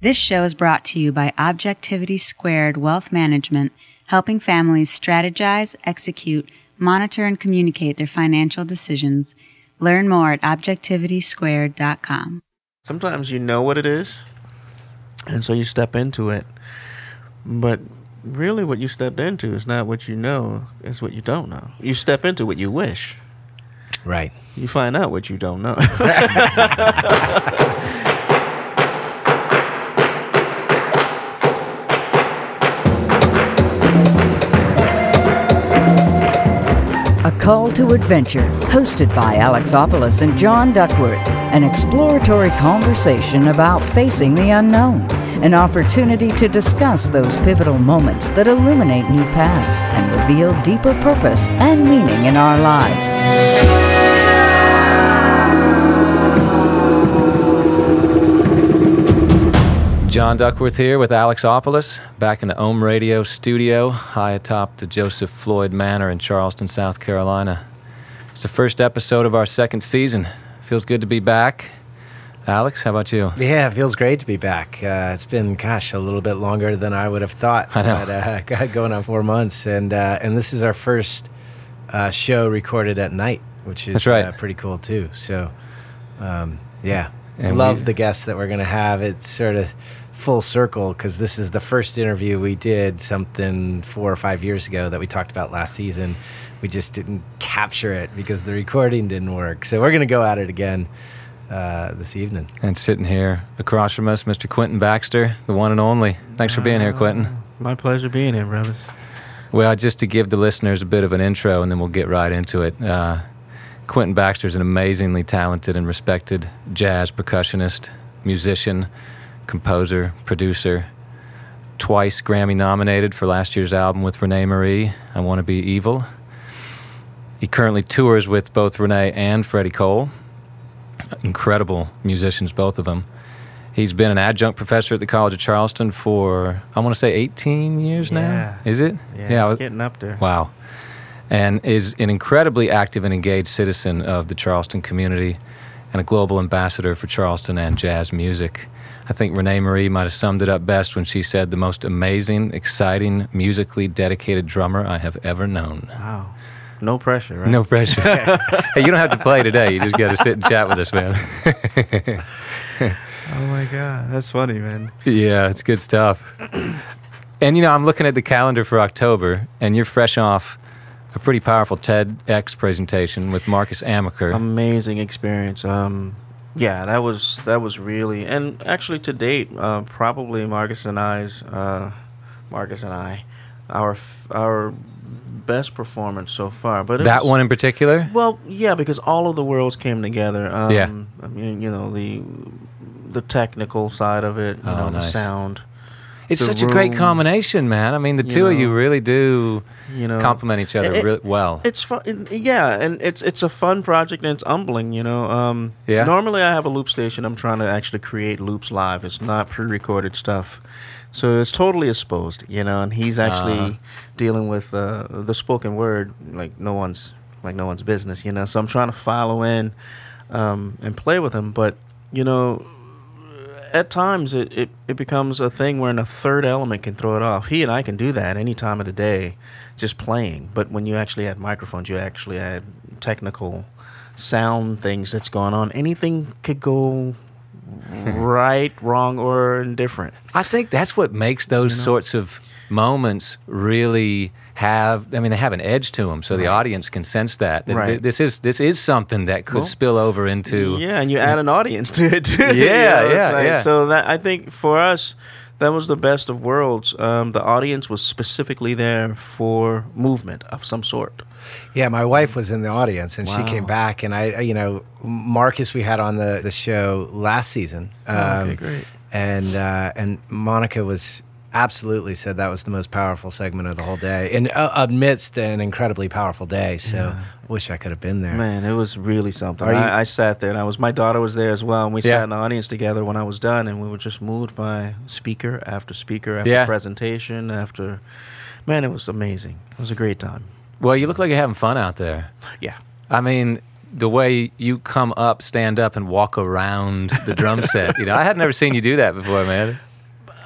This show is brought to you by Objectivity Squared Wealth Management, helping families strategize, execute, monitor, and communicate their financial decisions. Learn more at objectivitysquared.com. Sometimes you know what it is, and so you step into it. But really, what you stepped into is not what you know, it's what you don't know. You step into what you wish, Right. you find out what you don't know. Call to Adventure, hosted by Alexopoulos and John Duckworth. An exploratory conversation about facing the unknown. An opportunity to discuss those pivotal moments that illuminate new paths and reveal deeper purpose and meaning in our lives. John Duckworth here with Alex Opolis, back in the Ohm Radio studio, high atop the Joseph Floyd Manor in Charleston, South Carolina. It's the first episode of our second season. Feels good to be back. Alex, how about you? Yeah, it feels great to be back. Uh, it's been, gosh, a little bit longer than I would have thought. I know. But, uh, going on four months, and uh, and this is our first uh, show recorded at night, which is That's right. uh, pretty cool too. So, um, yeah, And love we- the guests that we're gonna have. It's sort of full circle because this is the first interview we did something four or five years ago that we talked about last season. We just didn't capture it because the recording didn't work. So we're gonna go at it again uh, this evening. And sitting here across from us, Mr. Quentin Baxter, the one and only. Thanks for being here, Quentin. My pleasure being here, brothers. Well, just to give the listeners a bit of an intro and then we'll get right into it. Uh, Quentin Baxter is an amazingly talented and respected jazz percussionist, musician, composer, producer. Twice Grammy nominated for last year's album with René Marie, I Want to Be Evil. He currently tours with both René and Freddie Cole. Incredible musicians, both of them. He's been an adjunct professor at the College of Charleston for, I want to say, 18 years now. Yeah. Is it? Yeah, was- getting up there. Wow. And is an incredibly active and engaged citizen of the Charleston community and a global ambassador for Charleston and jazz music. I think René Marie might have summed it up best when she said, the most amazing, exciting, musically dedicated drummer I have ever known. Wow. No pressure, right? No pressure. hey, you don't have to play today. You just got to sit and chat with us, man. Oh my God, that's funny, man. Yeah, it's good stuff. and you know, I'm looking at the calendar for October, and you're fresh off a pretty powerful TEDx presentation with Marcus Amaker. Amazing experience. Um, yeah, that was that was really, and actually to date, uh, probably Marcus and I's, uh, Marcus and I, our our best performance so far. But that was- one in particular. Well, yeah, because all of the worlds came together. Um, Yeah. I mean, you know the the technical side of it, you Oh, know, the sound. It's such a great combination, man. I mean, the two of you really do You know, complement each other It- really well. It's fun, yeah, and it's it's a fun project and it's humbling, you know. Um, Yeah. Normally, I have a loop station. I'm trying to actually create loops live. It's not pre-recorded stuff, so it's totally exposed, you know. And he's actually Uh-huh. dealing with uh, the spoken word like no one's like no one's business, you know. So I'm trying to follow in um, and play with him, but you know. At times, it, it, it becomes a thing where a third element can throw it off. He and I can do that any time of the day, just playing. But when you actually add microphones, you actually add technical sound things that's going on. Anything could go right, wrong, or indifferent. I think that's what makes those You know? sorts of moments really have. I mean, they have an edge to them, so the audience can sense that. that Right. th- This is this is something that could Well, spill over into. yeah, and you add an audience to it too. you Yeah, know, yeah, like- yeah. So that I think for us, that was the best of worlds. Um, the audience was specifically there for movement of some sort. Yeah, my wife was in the audience, and she came back, and I, you know, Marcus we had on the, the show last season. Oh, okay, um, great. And uh, and Monica was absolutely said that was the most powerful segment of the whole day, and uh, amidst an incredibly powerful day. So Yeah. I wish I could have been there. Man, it was really something. You- I, I sat there, and I was my daughter was there as well, and we Yeah. sat in the audience together when I was done, and we were just moved by speaker after speaker after Yeah. presentation after. Man, it was amazing. It was a great time. Well, you look like you're having fun out there. Yeah. I mean, the way you come up, stand up, and walk around the drum set. You know, I had never seen you do that before, man.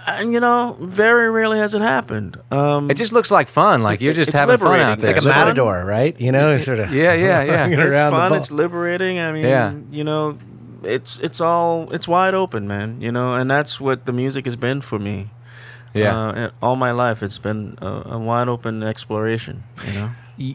And you know, very rarely has it happened. Um, It just looks like fun. Like you're just It's having fun liberating. out It's there. like a matador, right? You know, sort of. Yeah, yeah, yeah. it's fun. It's liberating. I mean, Yeah. you know, it's it's all it's wide open, man. You know, and that's what the music has been for me. yeah. Uh, all my life, it's been a, a wide open exploration. You know.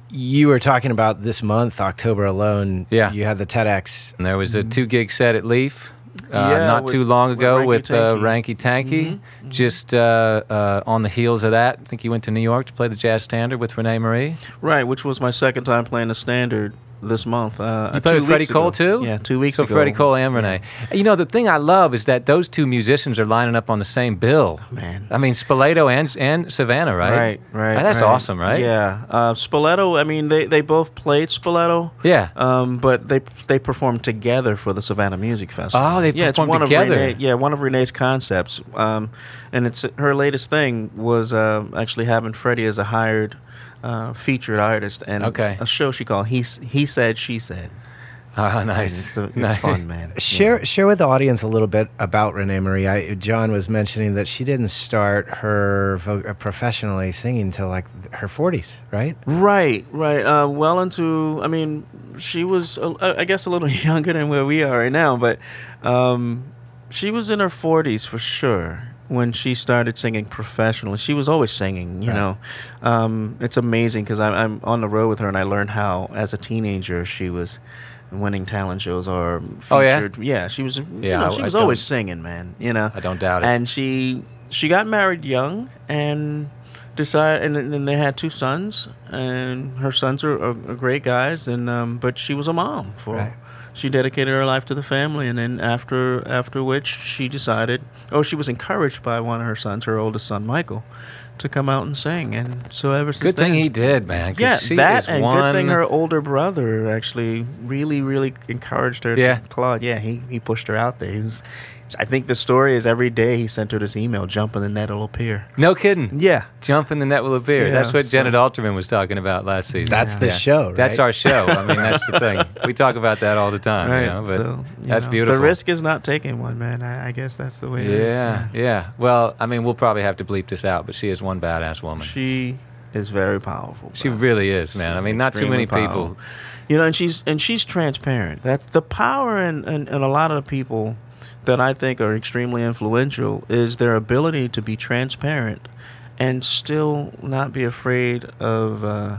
You were talking about this month, October alone. Yeah. You had the TEDx. And there was a two gig set at Leaf. Uh, Yeah, not with- too long ago with uh, Tanky. Ranky Tanky. Just uh, uh, on the heels of that, I think he went to New York to play the jazz standard with René Marie. Right, which was my second time playing the standard this month. Uh, You uh, played two with Freddie Cole ago. too. Yeah, two weeks so ago. Freddie Cole and René. You know the thing I love is that those two musicians are lining up on the same bill. Man. I mean Spoleto and and Savannah, right? Right, right. That's right. awesome, right? Yeah. Uh, Spoleto. I mean, they, they both played Spoleto. Yeah. Um, but they they performed together for the Savannah Music Festival. Oh, they yeah, it's performed one together. Of René, yeah, one of René's concepts. Um, and it's her latest thing was um actually having Freddie as a hired uh, featured artist and Okay. a show she called he he said she said. Ah, nice. It's, a- it's Nice. fun, man. Share share with the audience a little bit about René Marie. I, John was mentioning that she didn't start her vo- uh, professionally singing until like her 40s, right? Right, right. Uh, well into, I mean, she was, uh, I guess, a little younger than where we are right now, but um, she was in her 40s for sure when she started singing professionally. She was always singing, you Right. know. Um, it's amazing because I'm, I'm on the road with her and I learned how, as a teenager, she was winning talent shows or Oh, yeah? featured. yeah? she was. you Yeah, know, I- she I was always singing, man. You know, I don't doubt it. and she she got married young and decided and then- then they had two sons and her sons are, are, are great guys and um, but she was a mom for Right. She dedicated her life to the family and then after after which she decided oh she was encouraged by one of her sons her oldest son Michael to come out and sing and so ever since Good thing he did, man. yeah, she that and one. good thing her older brother actually really, really encouraged her. Yeah. Claude. Yeah, he, he pushed her out there. He was, I think the story is every day he sent her this email: "Jump in the net, it'll appear." No kidding. Yeah, Jump in the net will appear. Yeah, that's what so- Janet Alterman was talking about last season. That's the show, right? That's our show. I mean, that's the thing. We talk about that all the time, right. you know, but so, you that's know, beautiful. The risk is not taking one, man. I, I guess that's the way it is. yeah, yeah. Well, I mean, we'll probably have to bleep this out, but she is one badass woman. She is very powerful. She really is, man. I mean, not too many extremely people. You know, and she's and she's transparent. That's the power in, in, in a lot of people that I think are extremely influential is their ability to be transparent and still not be afraid of uh,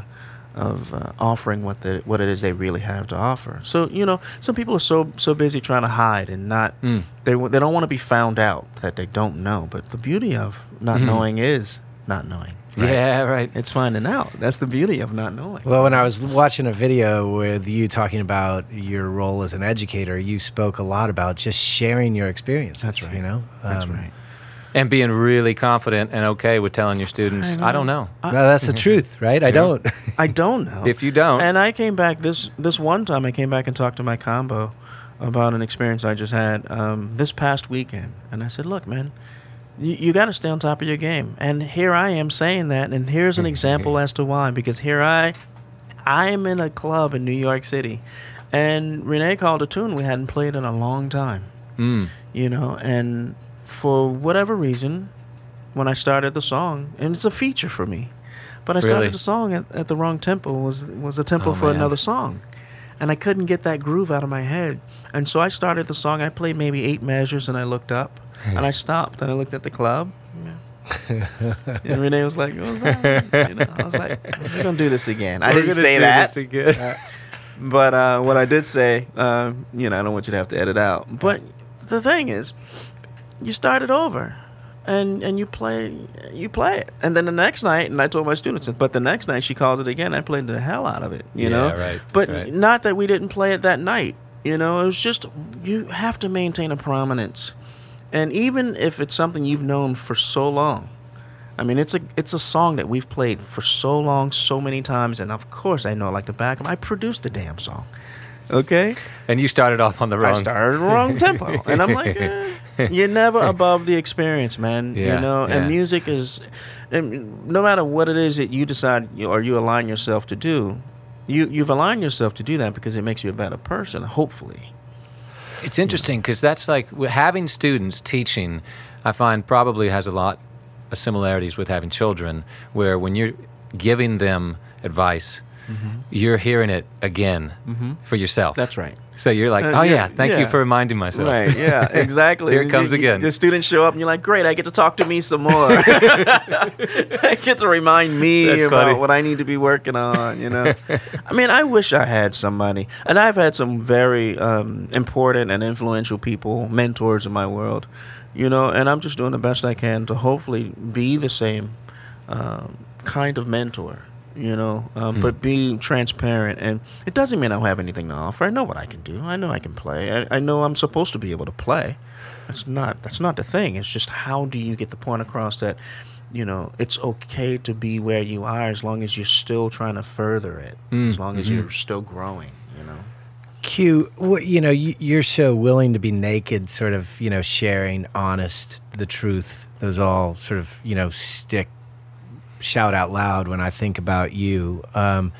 of uh, offering what the what it is they really have to offer. So you know, some people are so so busy trying to hide and not Mm. they they don't want to be found out that they don't know. But the beauty of not Mhm. knowing is not knowing. Right? Yeah, right. It's finding out. That's the beauty of not knowing. Well, when I was watching a video with you talking about your role as an educator, you spoke a lot about just sharing your experience. That's right. You know, That's Um, right. And being really confident and okay with telling your students, I I, don't know. I- No, that's the truth, right? I don't. I don't know. If you don't, and I came back this this one time. I came back and talked to my combo about an experience I just had um, this past weekend, and I said, "Look, man, you, you got to stay on top of your game." And here I am saying that, and here's an example as to why. Because here I, I am in a club in New York City, and René called a tune we hadn't played in a long time. mm, you know, and for whatever reason, when I started the song, and it's a feature for me, but I started Really? the song at, at the wrong tempo was was a tempo Oh, for man. another song, and I couldn't get that groove out of my head, and so I started the song. I played maybe eight measures, and I looked up, and I stopped, and I looked at the club. And René was like, "What's that?" You know, I was like, "We're gonna do this again." I We're didn't say that. But uh, what I did say, uh, you know, I don't want you to have to edit out. But the thing is, you start it over, and and you play you play it, and then the next night, and I told my students, but the next night she called it again. I played the hell out of it, you Yeah, know. right, But right. not that we didn't play it that night. You know, it was just you have to maintain a prominence, and even if it's something you've known for so long. I mean, it's a it's a song that we've played for so long, so many times, and of course I know like the back of. I produced the damn song, okay? and you started off on the wrong. I started the wrong tempo, and I'm like, eh, you're never above the experience, man. Yeah, you know, yeah. and music is, and no matter what it is that you decide or you align yourself to do, you you've aligned yourself to do that because it makes you a better person. Hopefully, It's interesting because that's like having students teaching. I find probably has a lot of similarities with having children, where when you're giving them advice, you're hearing it again for yourself. Mm-hmm. That's right. So you're like, Uh, oh yeah, yeah, thank you for reminding myself. Right. Yeah. Exactly. Here it comes you- again. The students show up, and you're like, "Great! I get to talk to me some more. I get to remind me That's about funny. what I need to be working on." You know. I mean, I wish I had somebody, and I've had some very um, important and influential people, mentors in my world. You know, and I'm just doing the best I can to hopefully be the same um, kind of mentor. You know, um, hmm. but being transparent, and it doesn't mean I don't have anything to offer. I know what I can do. I know I can play. I, I know I'm supposed to be able to play. That's not that's not the thing. It's just how do you get the point across that, you know, it's okay to be where you are as long as you're still trying to further it, hmm. as long as mm-hmm. you're still growing. You know. Q, what, you know, you're so willing to be naked, sort of, you know, sharing honest, the truth. Those all sort of, you know, stick, shout out loud when I think about you. Um,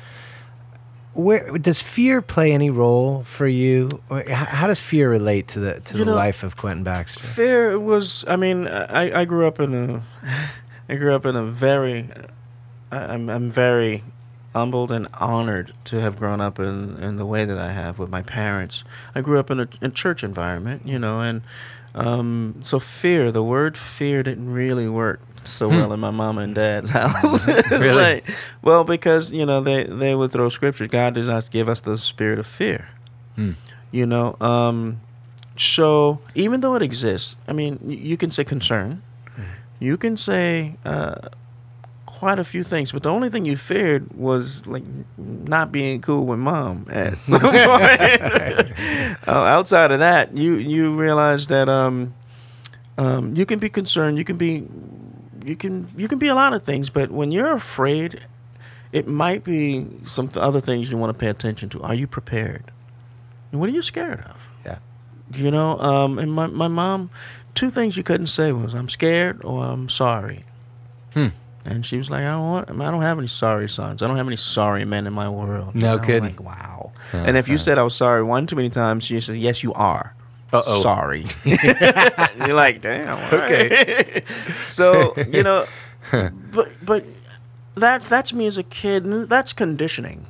where does fear play any role for you? Or How does fear relate to the to You the know, life of Quentin Baxter? Fear was. I mean, I, I grew up in a. I grew up in a very. I'm I'm very humbled and honored to have grown up in in the way that I have with my parents. I grew up in a, in church environment, you know, and um, so fear. The word fear didn't really work so well in my mama and dad's house. Really? like- well, because you know they they would throw scripture. God did not give us the spirit of fear Hmm. you know um so even though it exists i mean you can say concern you can say uh quite a few things but the only thing you feared was like not being cool with mom at some point uh, outside of that you you realize that um um you can be concerned you can be you can you can be a lot of things but when you're afraid it might be some other things you want to pay attention to are you prepared and what are you scared of? Yeah. You know, um, and my, my mom, two things you couldn't say was I'm scared or I'm sorry. Hmm. And she was like, I don't want, I don't have any sorry sons. I don't have any sorry men in my world. No And I'm kidding. Like, wow. and if you said I was sorry one too many times, she says, yes, you are. Uh-oh. Sorry. You're like, damn. all right." so you know, but but that that's me as a kid. That's conditioning.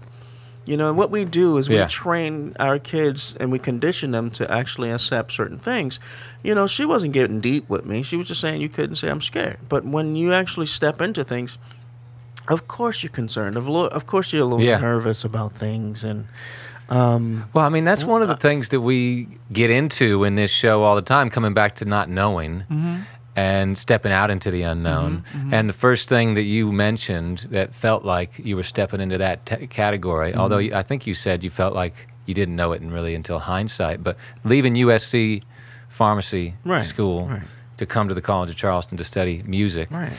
You know, what we do is Yeah. we train our kids and we condition them to actually accept certain things. You know, she wasn't getting deep with me. She was just saying you couldn't say I'm scared. But when you actually step into things, of course you're concerned. Of, lo- of course you're a little Yeah. nervous about things and um Well, I mean, that's one of the things that we get into in this show all the time, coming back to not knowing mm-hmm. and stepping out into the unknown. Mm-hmm, mm-hmm. And the first thing that you mentioned that felt like you were stepping into that t- category, although I think you said you felt like you didn't know it and really until hindsight, but leaving USC pharmacy Right, school right. to come to the College of Charleston to study music Right.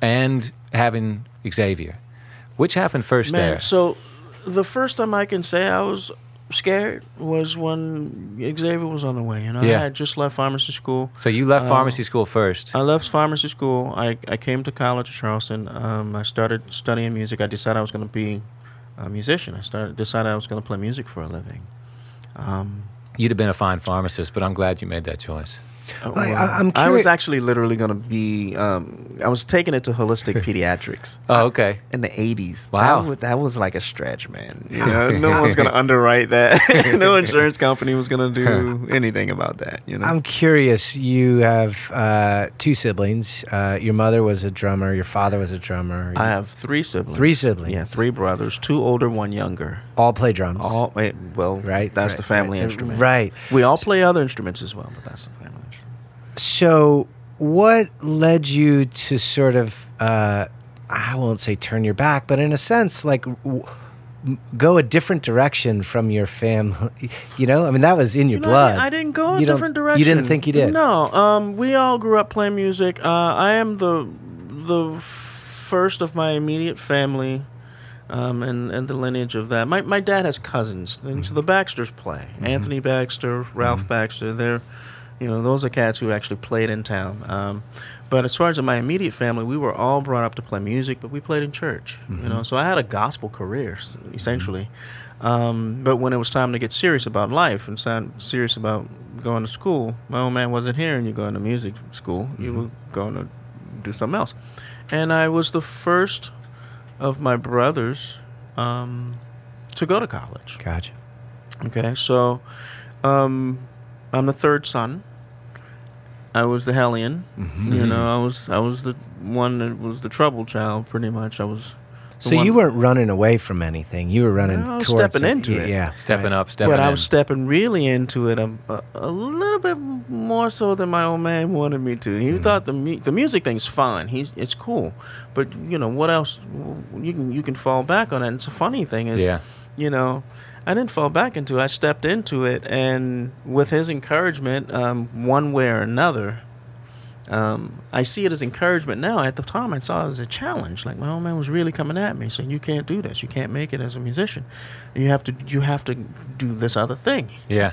and having Xavier. Which happened first Man, there? so the first time I can say I was scared was when Xavier was on the way. You know, Yeah. I had just left pharmacy school. So you left Uh, pharmacy school first. I left pharmacy school. I, I came to college Charleston. Um, I started studying music. I decided I was going to be a musician. I started decided I was going to play music for a living. Um, You'd have been a fine pharmacist, but I'm glad you made that choice. Uh, I, I'm I was actually literally going to be. Um, I was taking it to holistic pediatrics. Oh, okay. in the 80s. Wow. That, wa- that was like a stretch, man. You know, no one's going to underwrite that. no insurance company was going to do anything about that, you know. I'm curious. You have uh, two siblings. Uh, your mother was a drummer. Your father was a drummer. I have three siblings. Three siblings. Yeah, three brothers, two older, one younger. all play drums. All eh, well, right. That's right, the family right, instrument. Right. We all play other instruments as well, but that's the family instrument. So, what led you to sort of, uh, I won't say turn your back, but in a sense, like w- go a different direction from your family? You know, I mean, that was in your You know, I blood. di- I, didn't go a You different direction. You didn't think you did? No. Um, we all grew up playing music. Uh, I am the the first of my immediate family, um, and and the lineage of that. My my dad has cousins. And so the Baxters play. Anthony Baxter, Ralph Baxter. They're, you know, those are cats who actually played in town. Um, But as far as my immediate family, we were all brought up to play music, but we played in church. You know, so I had a gospel career s- essentially. Um, but when it was time to get serious about life and sound serious about going to school, my old man wasn't here, and you're going to music school. You were going to do something else. And I was the first of my brothers um, to go to college. Gotcha. Okay, so um, I'm the third son. I was the hellion. Mm-hmm. You know, I was I was the one that was the trouble child, pretty much. I was. the So you weren't running away from anything. You were running No, I was towards stepping it. into it. Yeah. Stepping right. up, stepping but I was stepping really into it a, a, a little bit more so than my old man wanted me to. Mm-hmm. He thought the mu- the music thing's fine. He's it's cool, but you know what else? You can you can fall back on it. And it's a funny thing is, Yeah. you know, I didn't fall back into it. I stepped into it, and with his encouragement, um, one way or another. Um, I see it as encouragement now. At the time, I saw it as a challenge. Like my old man was really coming at me, saying, "You can't do this. You can't make it as a musician. You have to. You have to do this other thing." yeah.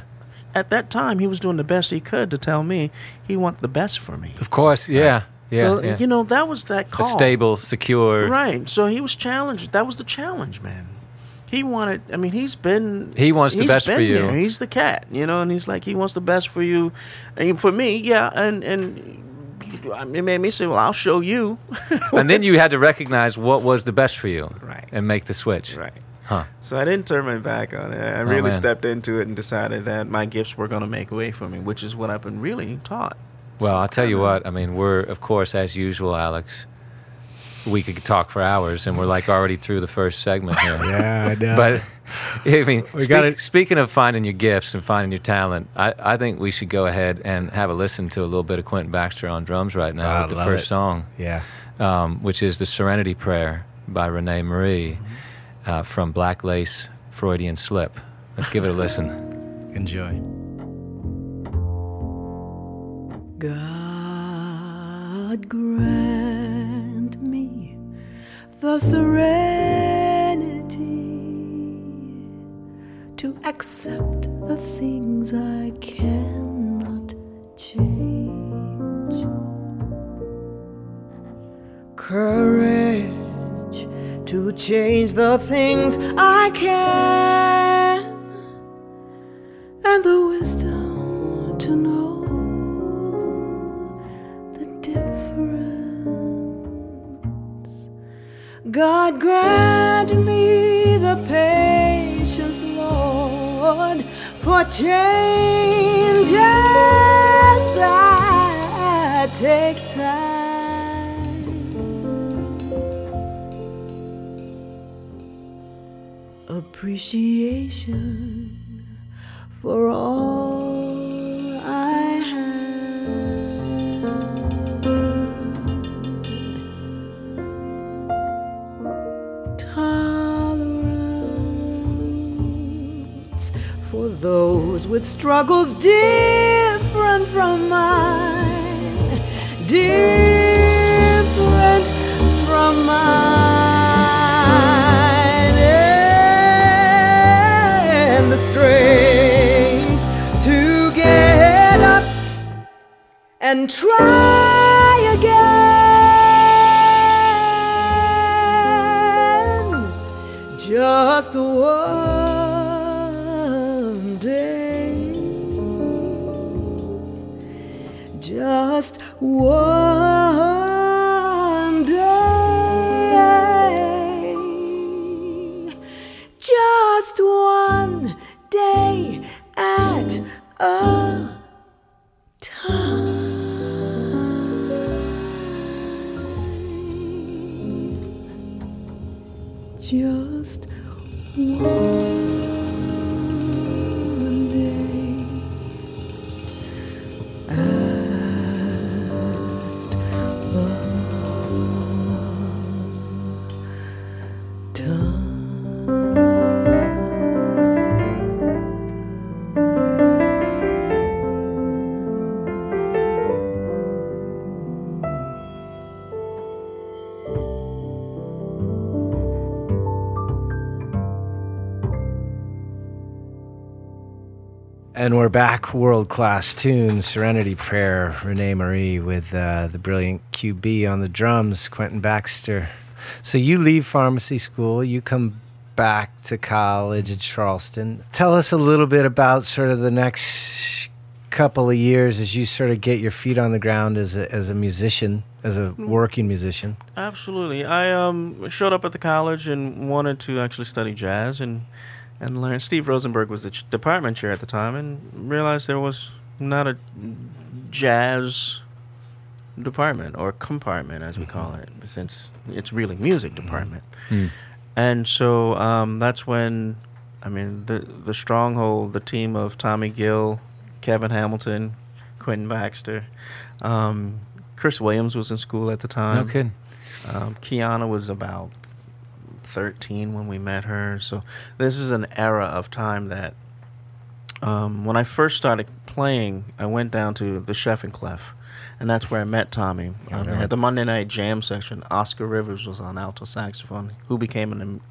At that time, he was doing the best he could to tell me he wanted the best for me. Of course. Yeah. Yeah. so yeah. you know that was that a call. stable, secure. Right. So he was challenged. That was the challenge, man. He wanted. I mean, he's been. He wants the best for you. there. He's the cat, you know, and he's like he wants the best for you. And for me, yeah, and and it made me say, well, I'll show you. And then you had to recognize what was the best for you. Right. And make the switch. right. Huh. So I didn't turn my back on it. I Oh, really man. stepped into it and decided that my gifts were going to make way for me, which is what I've been really taught. Well, I'll tell you what. I mean, we're of course as usual, Alex. We could talk for hours, and we're like already through the first segment here. Yeah, I know. But I mean, We speak- gotta- speaking of finding your gifts and finding your talent, I, I think we should go ahead and have a listen to a little bit of Quentin Baxter on drums right now I with the love first it. song, yeah. um, which is the Serenity Prayer by René Marie uh, from Black Lace Freudian Slip. Let's give it a listen. Enjoy. God grant me the serenity to accept the things I cannot change. Courage to change the things I can, and the wisdom to know God grant me the patience, Lord, for changes that take time. Appreciation for all I have. For those with struggles different from mine. Different from mine. And the strength to get up and try again. Just one Just And we're back, world class tune, Serenity Prayer, René Marie with uh, the brilliant QB on the drums, Quentin Baxter. So you leave pharmacy school, you come back to college in Charleston. Tell us a little bit about sort of the next couple of years as you sort of get your feet on the ground as a, as a musician, as a working musician. Absolutely. I um, showed up at the college and wanted to actually study jazz and and learn. Steve Rosenberg was the ch- department chair at the time, and realized there was not a jazz department or compartment, as we call it, since it's really music department. Hmm. And so um, that's when, I mean, the the stronghold, the team of Tommy Gill, Kevin Hamilton, Quentin Baxter, um, Chris Williams was in school at the time. No kidding. Um, Kiana was about 13 when we met her. So this is an era of time that um, when I first started playing, I went down to the Chef and Clef. And that's where I met Tommy. Um, at the Monday night jam session, Oscar Rivers was on alto saxophone, who became an im-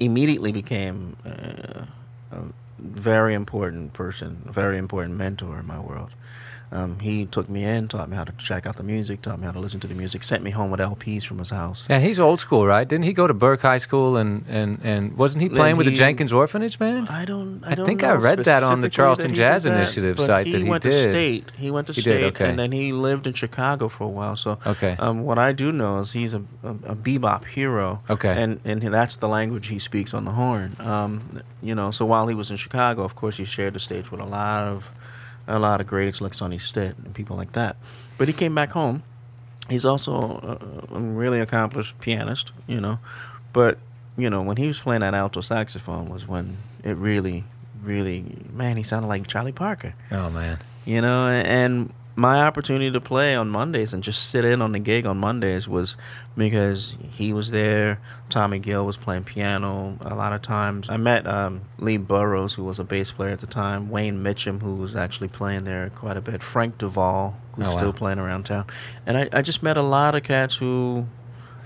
immediately became uh, a very important person, a very important mentor in my world. Um, he took me in, taught me how to check out the music, taught me how to listen to the music, sent me home with LPs from his house. Yeah, he's old school, right? Didn't he go to Burke High School and, and, and wasn't he playing with the Jenkins Orphanage Band? I don't. I, I don't think know I read that on the Charleston Jazz that, Initiative site he that he went did. to state. He went to He state, did, okay. and then he lived in Chicago for a while. So, Okay. Um, what I do know is he's a, a, a bebop hero. Okay. And and that's the language he speaks on the horn. Um, you know, so while he was in Chicago, of course, he shared the stage with a lot of a lot of greats like Sonny Stitt and people like that. But he came back home. He's also a, a really accomplished pianist, you know. But you know, when he was playing that alto saxophone was when it really, really, man, he sounded like Charlie Parker Oh man. you know and my opportunity to play on mondays and just sit in on the gig on mondays was because he was there tommy gill was playing piano a lot of times i met um, lee burrows who was a bass player at the time wayne mitchum who was actually playing there quite a bit frank duvall who's Oh, wow. still playing around town and I, I just met a lot of cats who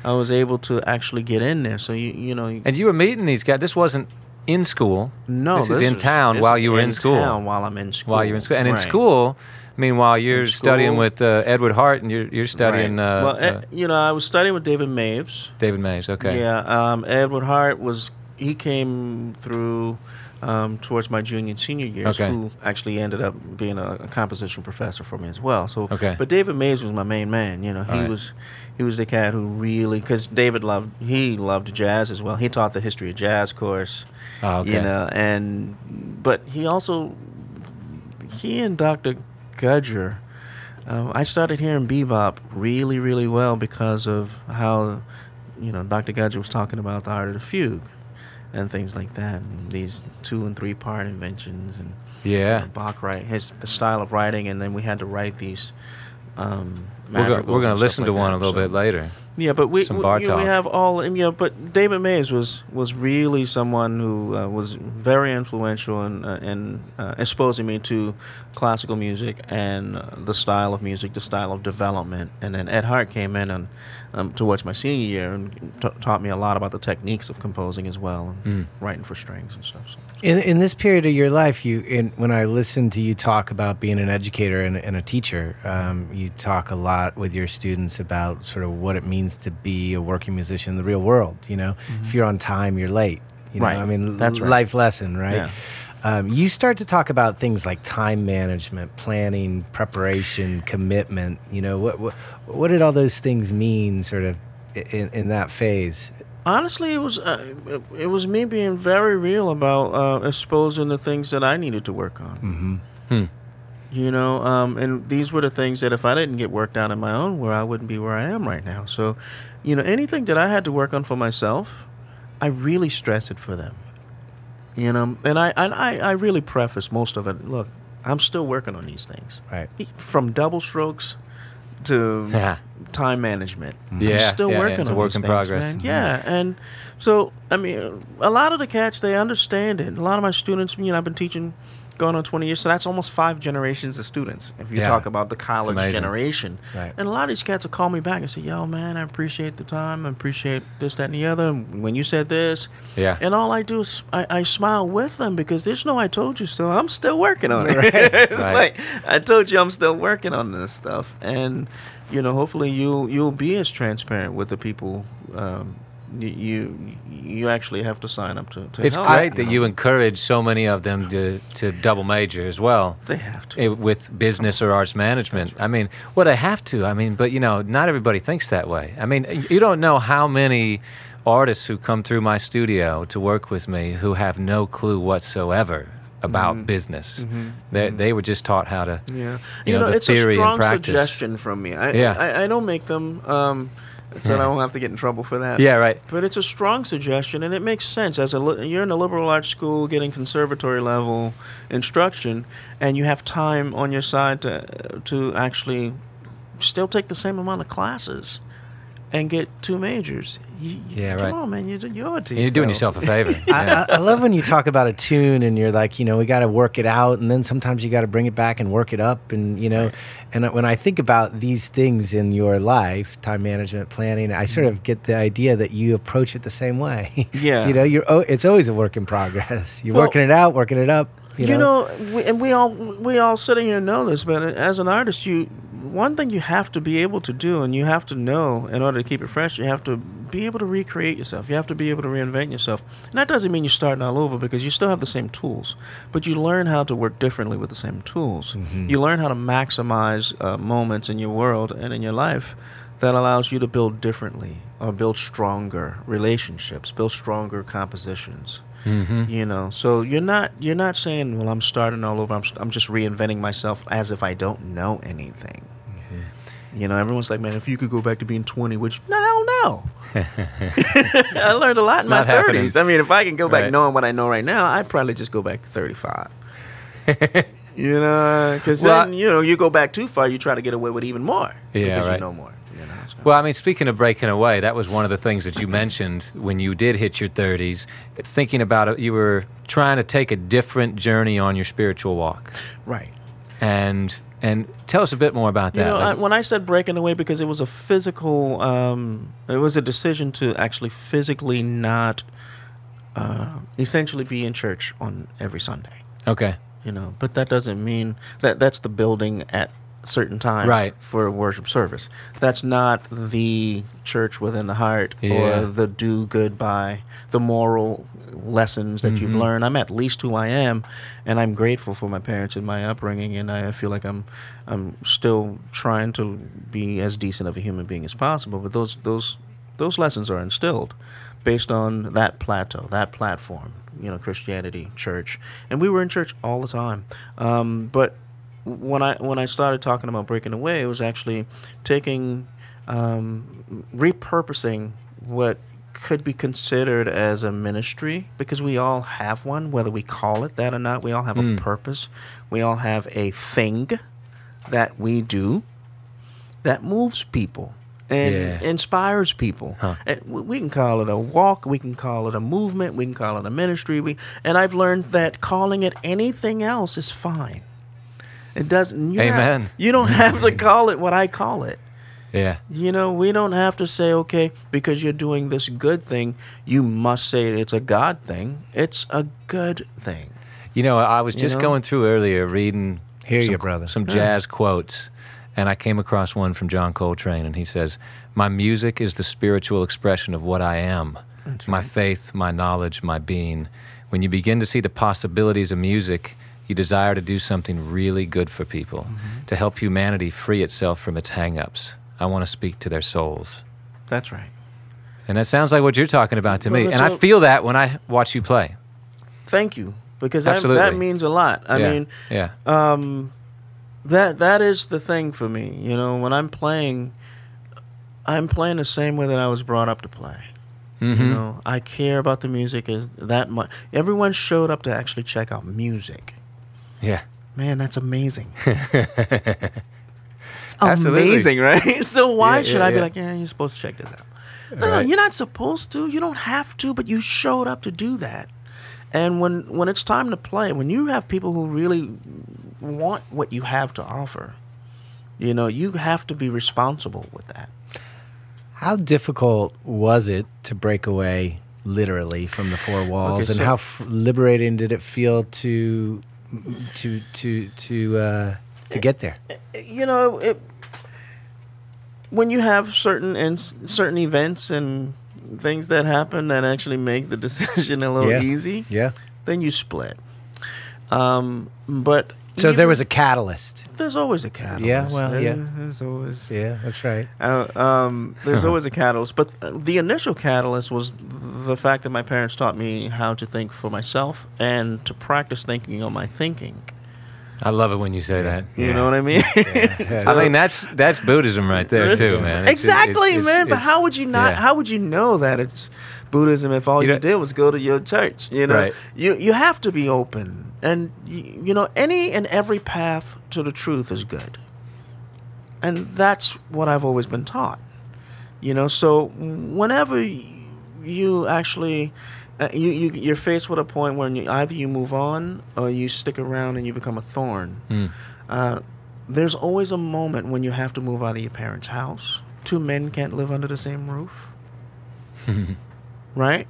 i was able to actually get in there so you you know And you were meeting these guys. This wasn't in school. no this, is in town this while you were in, school. town while i'm in school While you're in school, and in school, meanwhile, you're studying with uh, Edward Hart, and you're you're studying Right. uh, well, uh, you know, I was studying with David Maves. David Maves, Okay. Yeah, um, Edward Hart was he came through um, towards my junior and senior years. Okay. Who actually ended up being a, a composition professor for me as well. So, Okay. but David Maves was my main man. You know, he right. was he was the cat who really because David loved he loved jazz as well. He taught the history of jazz course. Oh, okay. You know, and but he also he and Dr. Gudger. Uh, I started hearing bebop really, really well because of how, you know, Dr. Gudger was talking about the art of the fugue and things like that, and these two and three part inventions, and Yeah. Bach right his the style of writing, and then we had to write these. Um, We're, go- we're going to listen to one that, a little so- bit later. Yeah, but we Some we, bar you know, we have all. You know, but David Maves was was really someone who uh, was very influential in uh, in uh, exposing me to classical music and uh, the style of music, the style of development. And then Ed Hart came in and um, towards my senior year and t- taught me a lot about the techniques of composing as well, and Mm. writing for strings and stuff. So. In in this period of your life, you in, when I listen to you talk about being an educator and, and a teacher, um, you talk a lot with your students about sort of what it means to be a working musician in the real world. You know, if you're on time, you're late. You know, Right. I mean, That's right. life lesson, right? Yeah. Um, you start to talk about things like time management, planning, preparation, commitment. You know, what what, what did all those things mean, sort of, in, in that phase? Honestly, it was uh, it, it was me being very real about uh, exposing the things that I needed to work on. Mm-hmm. Hmm. You know, um, and these were the things that if I didn't get worked out in my own way, I wouldn't be where I am right now. So, you know, anything that I had to work on for myself, I really stress it for them. You know, and I and I, I really preface most of it. Look, I'm still working on these things, Right. from double strokes to Yeah. time management. Yeah, I'm still yeah, yeah, working it's a on work in things, progress. man. Mhm. Yeah, and so I mean, a lot of the cats they understand it. A lot of my students, you know, I've been teaching going on 20 years. So that's almost five generations of students. If you Yeah. talk about the college generation, Right. and a lot of these cats will call me back and say, "Yo, man, I appreciate the time. I appreciate this, that, and the other. When you said this, Yeah. and all I do is I, I smile with them because there's no I told you so. I'm still working on it. Right. it's Right. like I told you I'm still working on this stuff, and you know, hopefully you'll you'll be as transparent with the people. Um, you, you actually have to sign up to. to It's help, great that know. you encourage so many of them to, to double major as well. They have to. eh, with business or arts management. I mean, well, they have to. I mean, but you know, not everybody thinks that way. I mean, you don't know how many artists who come through my studio to work with me who have no clue whatsoever about business. They they were just taught how to. Yeah, you you, know, know, it's a strong suggestion from me. I, Yeah. I, I don't make them, um, so Yeah. I don't have to get in trouble for that. Yeah, right. But it's a strong suggestion, and it makes sense. As a li- you're in a liberal arts school, getting conservatory level instruction, and you have time on your side to to actually still take the same amount of classes and get two majors. You, you- Yeah, come right. on, man, you, you owe it to You're doing yourself. yourself a favor. I, Yeah. I, I love when you talk about a tune and you're like, you know, we got to work it out, and then sometimes you got to bring it back and work it up, and you know, and when I think about these things in your life, time management, planning, I sort of mm-hmm. get the idea that you approach it the same way. Yeah. you know, you're it's always a work in progress. You're Well, working it out, working it up. You, You, know, know, we, and we all we all sitting here know this, but as an artist, you one thing you have to be able to do, and you have to know in order to keep it fresh, you have to be able to recreate yourself. You have to be able to reinvent yourself. And that doesn't mean you're starting all over because you still have the same tools, but you learn how to work differently with the same tools. You learn how to maximize uh, moments in your world and in your life that allows you to build differently or build stronger relationships, build stronger compositions. Mhm. You know, so you're not you're not saying, "Well, I'm starting all over. I'm I'm just reinventing myself as if I don't know anything." Mm-hmm. You know, everyone's like, "Man, if you could go back to being 20, which no, no." I learned a lot in my not happening. 30s. I mean, if I can go back Right. knowing what I know right now, I'd probably just go back to 35. you know, because Well, then you know you go back too far, you try to get away with even more Yeah, because right. you know more. You know, so. Well, I mean, speaking of breaking away, that was one of the things that you mentioned when you did hit your 30s. Thinking about it, you were trying to take a different journey on your spiritual walk. right. And and tell us a bit more about You that. know, I, when I said breaking away, because it was a physical, um, it was a decision to actually physically not, uh, essentially be in church on every Sunday. okay. You know, but that doesn't mean that that's the building at certain time Right. for worship service. That's not the church within the heart Yeah. or the do good by the moral lessons that you've Mhm. learned. I'm at least who I am, and I'm grateful for my parents and my upbringing, and I feel like I'm I'm still trying to be as decent of a human being as possible. But those those those lessons are instilled based on that plateau, that platform, you know, Christianity, church, and we were in church all the time. Um, but when I when I started talking about breaking away, it was actually taking um, repurposing what could be considered as a ministry because we all have one, whether we call it that or not. We all have Mm. a purpose. We all have a thing that we do that moves people and Yeah. inspires people. Huh. We- we can call it a walk, we can call it a movement, we can call it a ministry. We and I've learned that calling it anything else is fine. It doesn't. you're not- Amen. you don't have to call it what I call it. Yeah. You know, we don't have to say, okay, because you're doing this good thing, you must say it's a God thing. It's a good thing. You know, I was You just know? going through earlier reading Hear some, you, brother. some Yeah. jazz quotes, and I came across one from John Coltrane, and he says, "My music is the spiritual expression of what I am, my faith, my knowledge, my being. When you begin to see the possibilities of music." You desire to do something really good for people, Mm-hmm. to help humanity free itself from its hang-ups. I want to speak to their souls. That's right. And that sounds like what you're talking about to me. And I feel that when I watch you play. Thank you, because that, that means a lot. I yeah. mean, yeah. um, that that is the thing for me. You know, when I'm playing, I'm playing the same way that I was brought up to play. Mhm. You know, I care about the music as that much. Everyone showed up to actually check out music. Yeah. Man, that's amazing. It's Absolutely. amazing, right? so why Yeah, should yeah, I be yeah. like, yeah, you're supposed to check this out? No, Right. you're not supposed to. You don't have to, but you showed up to do that. And when when it's time to play, when you have people who really want what you have to offer, you know, you have to be responsible with that. How difficult was it to break away literally from the four walls, and so- how f- liberating did it feel to to to to uh, to get there? you know, it, when you have certain ins certain events and things that happen that actually make the decision a little Yeah. easy, Yeah. then you split. Um, but So there was a catalyst. there's always a catalyst. Yeah, well, There- yeah. There's always Yeah, that's right. uh, um, there's always a catalyst, but the initial catalyst was the fact that my parents taught me how to think for myself and to practice thinking on my thinking. I love it when you say that. You know what I mean? I mean, that's that's Buddhism right there too, man. It's- it's- exactly, it's- man. but how would you not? yeah. How would you know that it's Buddhism if all You you, did was go to your church? You know, Right. you you have to be open, and you, know any and every path to the truth is good, and that's what I've always been taught. You know, so whenever you actually. Uh, you, you you're faced with a point where you, either you move on or you stick around and you become a thorn. Mm. Uh, there's always a moment when you have to move out of your parents' house. Two men can't live under the same roof. right?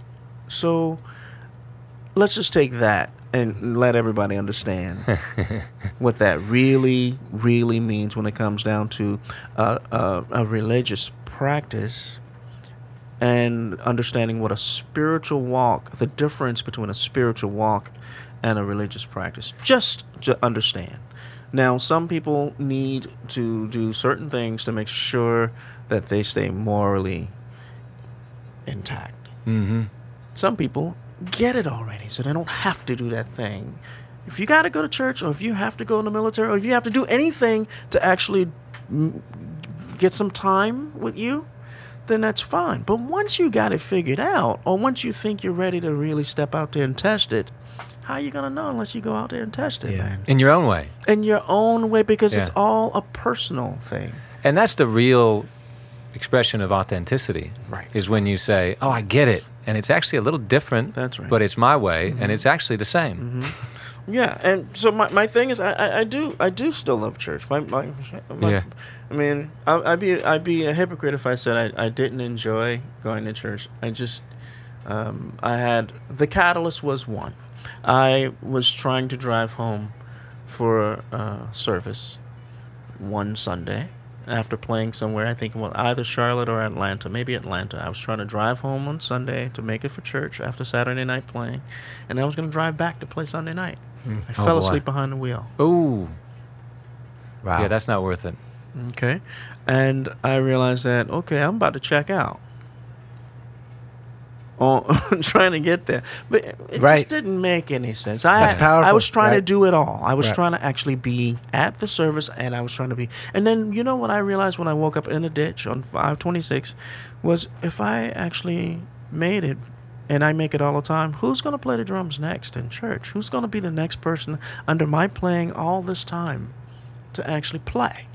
So let's just take that and let everybody understand what that really, really means when it comes down to uh, uh, a religious practice and understanding what a spiritual walk, the difference between a spiritual walk and a religious practice. Just to understand. Now, some people need to do certain things to make sure that they stay morally intact. Mm-hmm. Some people get it already, so they don't have to do that thing. If you got to go to church, or if you have to go in the military, or if you have to do anything to actually get some time with you, then that's fine. But once you got it figured out, or once you think you're ready to really step out there and test it, how are you gonna know unless you go out there and test it, Yeah. man? In your own way. In your own way, because it's all a personal thing. And that's the real expression of authenticity. Right. Is when you say, "Oh, I get it," and it's actually a little different. That's right. Mm-hmm. But it's my way, and it's actually the same. Yeah, and so my, my thing is, I, I, I do I do still love church. My, my, my Yeah. I mean, I, I'd be I'd be a hypocrite if I said I, I didn't enjoy going to church. I just um, I had the catalyst was one. I was trying to drive home for uh, service one Sunday after playing somewhere. I think well, either Charlotte or Atlanta, maybe Atlanta. I was trying to drive home on Sunday to make it for church after Saturday night playing, and I was going to drive back to play Sunday night. Hmm. I Oh, fell boy. asleep behind the wheel. Ooh, Wow. yeah, that's not worth it. Okay. And I realized that, okay, I'm about to check out. Oh, trying to get there. But it Right. just didn't make any sense. I, That's powerful, I was trying to do it all. I was Right. trying to actually be at the service and I was trying to be. And then, you know what I realized when I woke up in a ditch on 526 was if I actually made it and I make it all the time, who's going to play the drums next in church? Who's going to be the next person under my playing all this time to actually play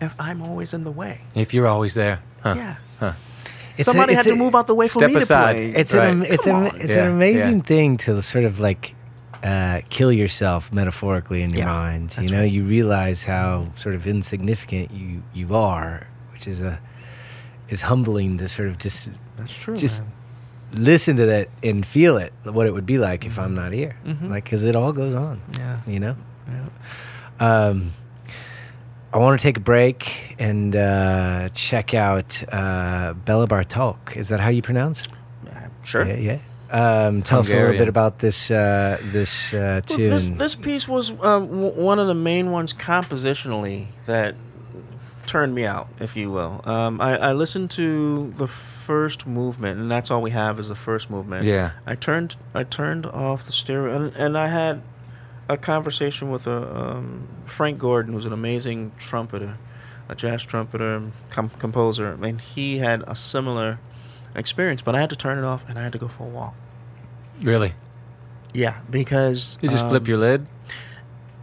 if I'm always in the way? If you're always there. Huh. Yeah. Huh. It's a- Somebody it's had a- to move out the way for me aside. to play. It's Right. an it's Come an on. it's Yeah, an amazing yeah. thing to sort of like uh, kill yourself metaphorically in your Yeah, mind. You know, right. you realize how sort of insignificant you you are, which is a is humbling to sort of just That's true. just man. listen to that and feel it what it would be like if I'm not here. Mhm. Like cuz it all goes on, Yeah. you know. yeah. Um, I want to take a break and uh, check out uh, Béla Bartók. Is that how you pronounce it? Yeah, Sure. Yeah, yeah. Um, tell us a little bit about this uh, this uh, Well, tune. this this piece was um, w- one of the main ones compositionally that turned me out, if you will. Um, I, I listened to the first movement, and that's all we have is the first movement. Yeah. I turned I turned off the stereo, and, and I had a conversation with a um, Frank Gordon, who's an amazing trumpeter, a jazz trumpeter, com- composer, and he had a similar experience. But I had to turn it off, and I had to go for a walk. Really? Yeah, because You just flip um, your lid?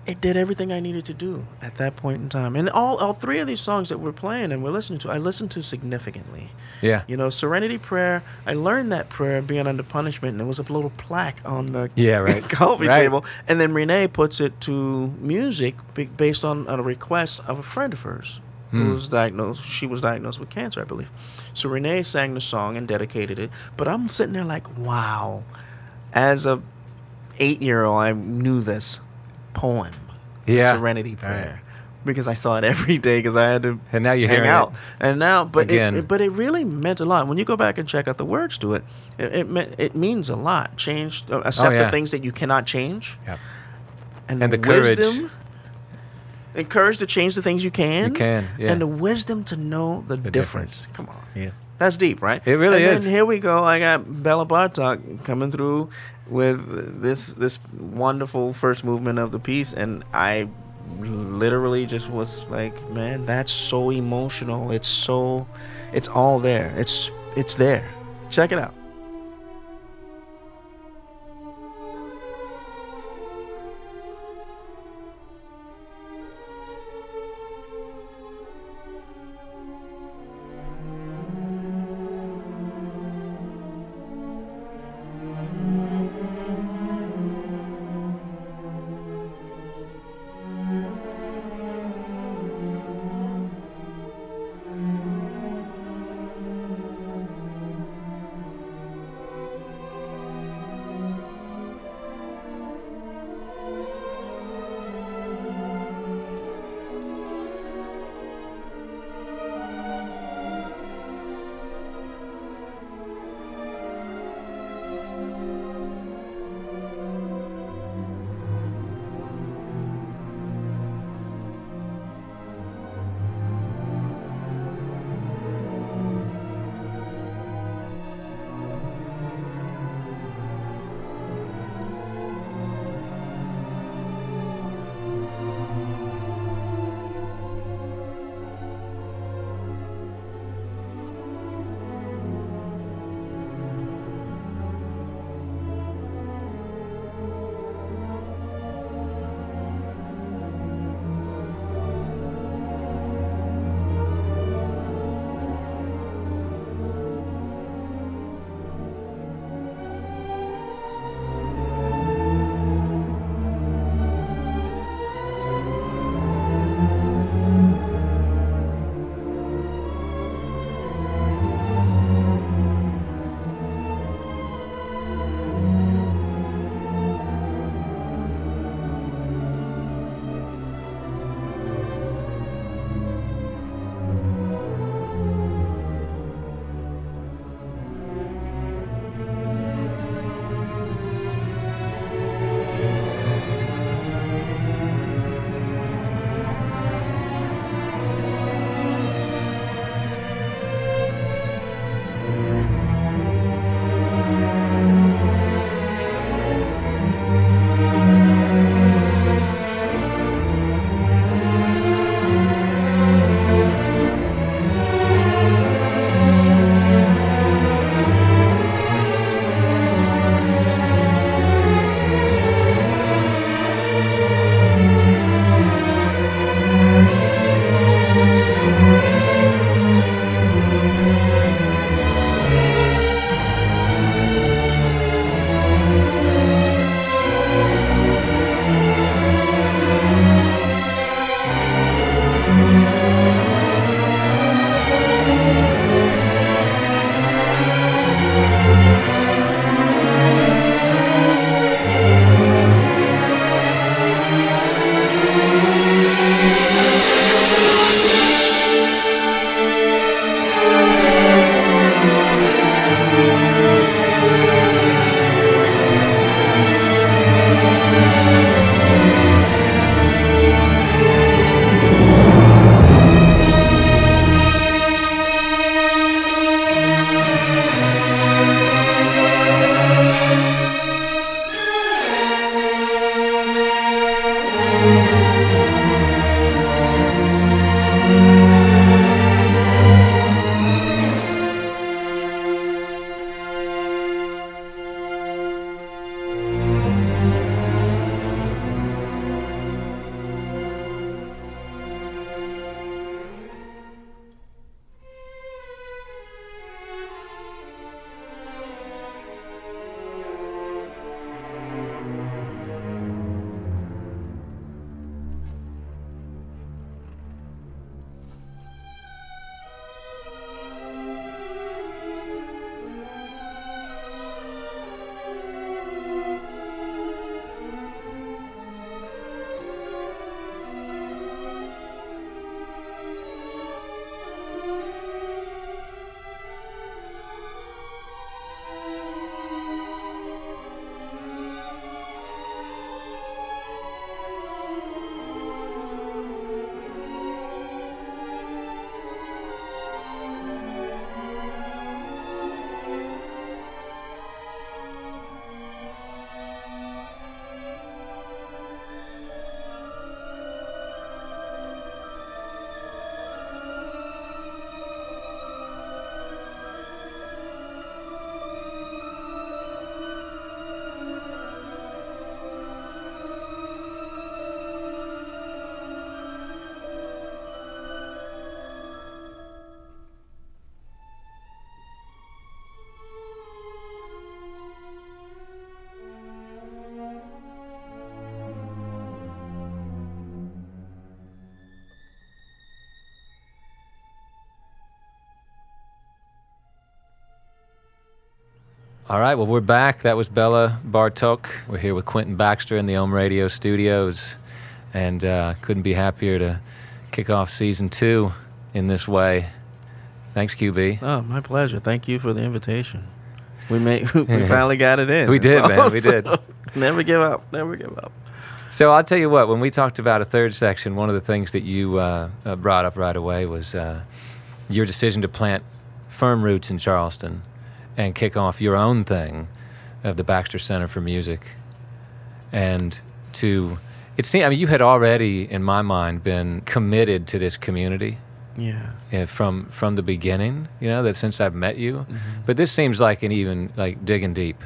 It did everything I needed to do at that point in time. And all, all three of these songs that we're playing and we're listening to, I listened to significantly. Yeah. You know, Serenity Prayer, I learned that prayer being under punishment, and there was a little plaque on the Yeah, right. coffee Right. table. And then René puts it to music based on a request of a friend of hers who Hmm. was diagnosed. She was diagnosed with cancer, I believe. So René sang the song and dedicated it. But I'm sitting there like, wow. As a eight year old, I knew this poem, Yeah. Serenity Right. Prayer. Because I saw it every day because I had to And now you're hang out. it And now, but it, again. it, but it really meant a lot. When you go back and check out the words to it, it it, it means a lot. Change, uh, accept Oh, yeah. the things that you cannot change, Yep. and, And the courage. wisdom. Encourage to change the things you can. You can, yeah. And the wisdom to know the, The difference. Come on. Yeah. That's deep, right? It really and is. Then here we go. I got Béla Bartók coming through with this this wonderful first movement of the piece, and I literally just was like, man, that's so emotional. It's so, it's all there. It's it's there. Check it out. All right, well, we're back. That was Béla Bartók. We're here with Quentin Baxter in the Ohm Radio studios, and uh, couldn't be happier to kick off season two in this way. Thanks, QB. Oh, my pleasure. Thank you for the invitation. We made we finally got it in. We did, man. We did. Never give up. Never give up. So I'll tell you what. When we talked about a third section, one of the things that you uh, uh, brought up right away was uh, your decision to plant firm roots in Charleston and kick off your own thing of the Baxter Center for Music, and to it seemed. I mean, you had already, in my mind, been committed to this community Yeah. uh, from from the beginning. You know that since I've met you, Mm-hmm. but this seems like an even like digging deep.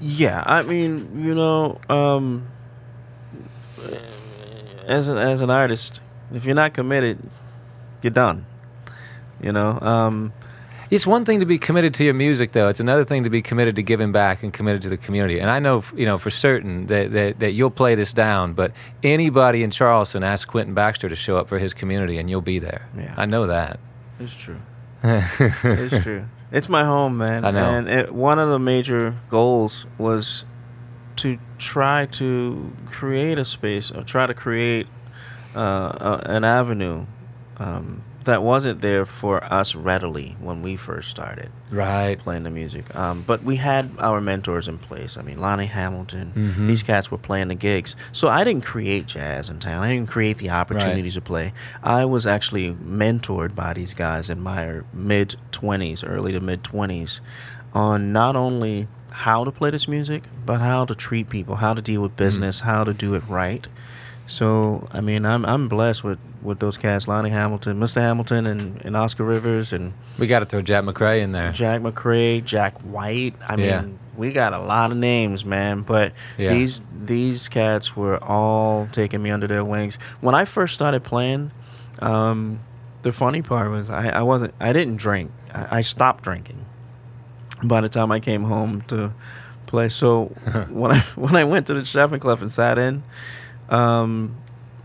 Yeah, I mean, you know, um, as an as an artist, if you're not committed, you're done. You know, um, It's one thing to be committed to your music, though. It's another thing to be committed to giving back and committed to the community. And I know, you know, for certain that, that, that you'll play this down. But anybody in Charleston, ask Quentin Baxter to show up for his community, and you'll be there. Yeah. I know that. it's true. it's true. It's my home, man. I know. And it, one of the major goals was to try to create a space or try to create uh, a, an avenue um, that wasn't there for us readily when we first started. Right. playing the music. Um, but we had our mentors in place. I mean, Lonnie Hamilton. Mhm. These cats were playing the gigs. So I didn't create jazz in town. I didn't create the opportunities to play. I was actually mentored by these guys in my mid twenties, early to mid twenties, on not only how to play this music, but how to treat people, how to deal with business, how to do it right. So I mean, I'm I'm blessed with, with those cats, Lonnie Hamilton, Mr. Hamilton, and, and Oscar Rivers, and We got to throw Jack McCray in there. Jack McCray, Jack White. I mean, Yeah. we got a lot of names, man. But Yeah. these these cats were all taking me under their wings. When I first started playing, um, the funny part was I, I wasn't I didn't drink. I, I stopped drinking by the time I came home to play. So when I when I went to the Chefing Club and sat in, um,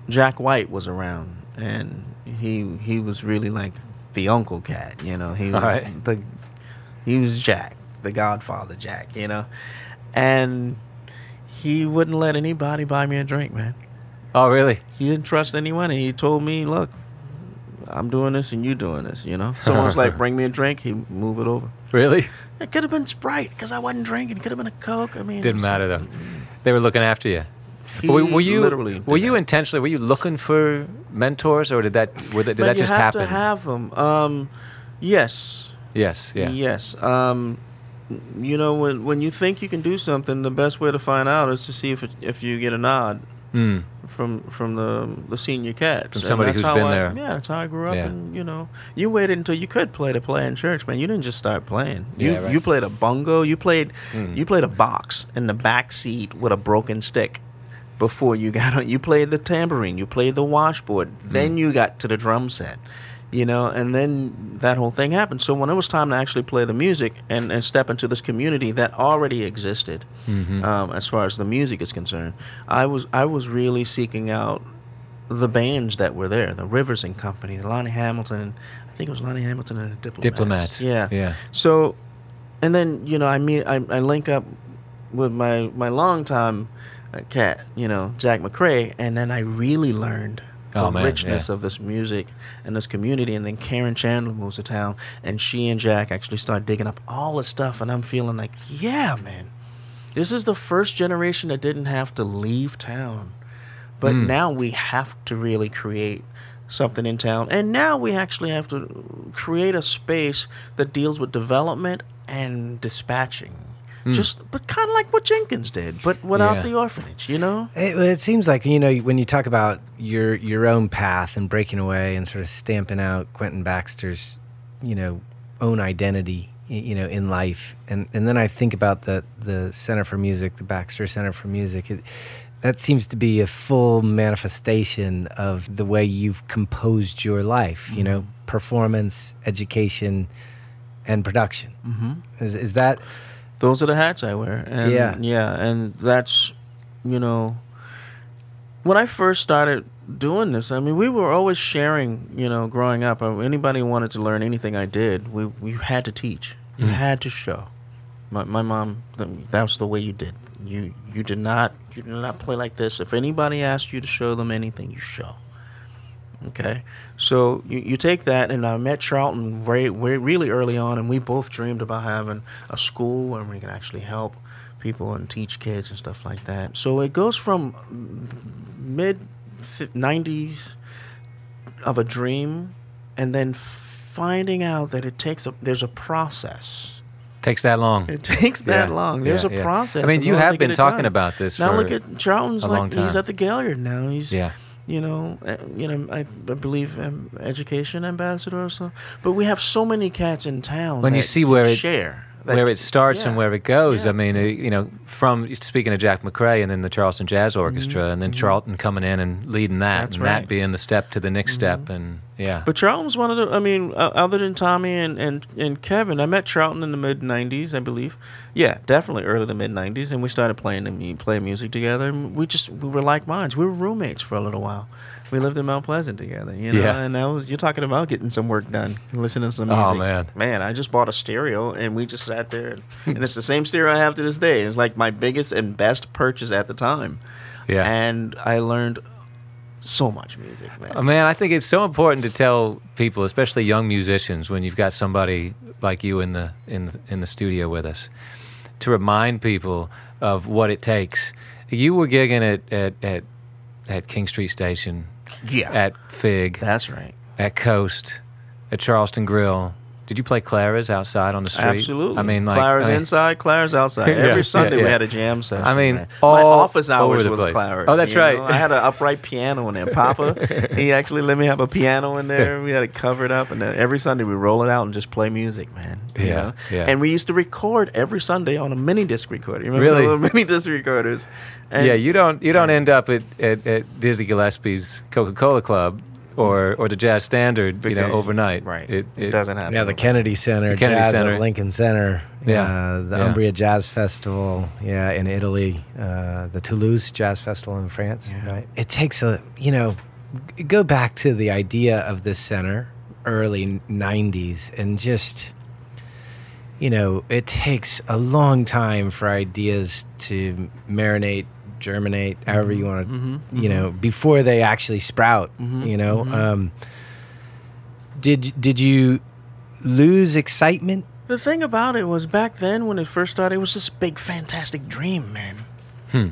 Jack White was around, and he he was really like the uncle cat. You know, he was Alright. the he was Jack, the Godfather Jack. You know, and he wouldn't let anybody buy me a drink, man. Oh, really? He didn't trust anyone, and he told me, "Look, I'm doing this, and you doing this." You know, someone's like, "Bring me a drink," he move it over. Really? It could have been Sprite because I wasn't drinking. It could have been a Coke. I mean, it Didn't matter though. They were looking after you. He were, were you literally were you that. intentionally were you looking for mentors or did that were that, did Man, that just happen? you have to have them. Um, yes, yes. Yeah. yes. Um, you know, when when you think you can do something, the best way to find out is to see if it, if you get a nod Mm. from from the the senior cats. From somebody who's been I- there. Yeah, that's how I grew up. Yeah. And you know, you waited until you could play to play in church, man. You didn't just start playing. You Yeah, right. you played a bongo. You played Mm. you played a box in the back seat with a broken stick. Before you got on, you played the tambourine, you played the washboard, Mm. then you got to the drum set, you know, and then that whole thing happened. So when it was time to actually play the music and, and step into this community that already existed, Mhm. um, as far as the music is concerned, I was I was really seeking out the bands that were there, the Rivers and Company, the Lonnie Hamilton, I think it was Lonnie Hamilton and the Diplomats. Diplomats. Yeah. Yeah. So, and then you know I meet I, I link up with my my longtime cat, you know Jack McCray, and then I really learned the Oh, man, richness yeah. of this music and this community. And then Karen Chandler moves to town, and she and Jack actually start digging up all the stuff, and I'm feeling like, yeah, man, this is the first generation that didn't have to leave town, but Mm. now we have to really create something in town. And now we actually have to create a space that deals with development and dispatching. Just, but kind of like what Jenkins did, but without Yeah. the orphanage, you know? It, it seems like you know when you talk about your your own path and breaking away and sort of stamping out Quentin Baxter's, you know, own identity, you know, in life, and and then I think about the the Center for Music, the Baxter Center for Music. It, that seems to be a full manifestation of the way you've composed your life. You know, performance, education, and production. Mm-hmm. Is is that Those are the hats I wear. And Yeah. Yeah, and that's, you know, when I first started doing this, I mean, we were always sharing, you know, growing up. Uh, Anybody wanted to learn anything I did, we, we had to teach. You Mm. had to show. My, my mom, that was the way you did. You you did not you did not play like this. If anybody asked you to show them anything, you show. Okay, so you, you take that, and I met Charlton way, way, really early on, and we both dreamed about having a school where we could actually help people and teach kids and stuff like that. So it goes from mid '90s of a dream, and then finding out that it takes a there's a process. Takes that long. It takes that Yeah, long. There's yeah, a yeah. process. I mean, you have been talking done. about this Now look at Charlton's like he's at the Gaillard now. He's Yeah. You know, uh, you know, I, I believe um, education ambassador or so. But we have so many cats in town. When you see where it- share, that where it starts and where it goes. Yeah. I mean, uh, you know, from speaking of Jack McCray and then the Charleston Jazz Orchestra, and then Charlton coming in and leading that, Mm-hmm. That's and right. Mm-hmm. that being the step to the next step, and yeah, But Charlton's one of the. I mean, uh, other than Tommy and, and, and Kevin, I met Charlton in the mid '90s, I believe. Yeah, definitely early to mid '90s, and we started playing the playing music together. And we just we were like minds. We were roommates for a little while. We lived in Mount Pleasant together, you know. Yeah. And that was you're talking about getting some work done, listening to some music. Oh, music. man. man, I just bought a stereo, and we just sat there, and it's the same stereo I have to this day. It's like my biggest and best purchase at the time. yeah. And I learned so much music, man. Uh, man, I think it's so important to tell people, especially young musicians, when you've got somebody like you in the in the, in the studio with us, to remind people of what it takes. You were gigging at at at, at King Street Station, yeah, at Fig, that's right. at Coast, at Charleston Grill. Did you play Clara's outside on the street? Absolutely. I mean, like Clara's I mean, inside, Clara's outside. Every yeah, Sunday yeah. we had a jam session. I mean, man. my office hours was place. Clara's. Oh, that's right. know? I had an upright piano in there. Papa, he actually let me have a piano in there. We had it covered up, and then every Sunday we roll it out and just play music, man. you Yeah, know? yeah. And we used to record every Sunday on a mini disc recorder. You remember Really? the little mini disc recorders? And yeah, you don't you don't end up at, at, at Dizzy Gillespie's Coca Cola Club or or the Jazz Standard, you know, overnight. Right. It, It, doesn't happen. Yeah, the Kennedy Center, The Kennedy Jazz Center. at Lincoln Center. Yeah, uh, the yeah. Umbria Jazz Festival. Yeah, in Italy, uh, the Toulouse Jazz Festival in France. Yeah. Right. It takes a you know, go back to the idea of this center, early '90s, and just. You know, it takes a long time for ideas to marinate, germinate, however you want to, Mhm, you know, before they actually sprout. Mhm, You know, mhm. um, did did you lose excitement? The thing about it was back then when it first started, it was this big fantastic dream, man. Hmm.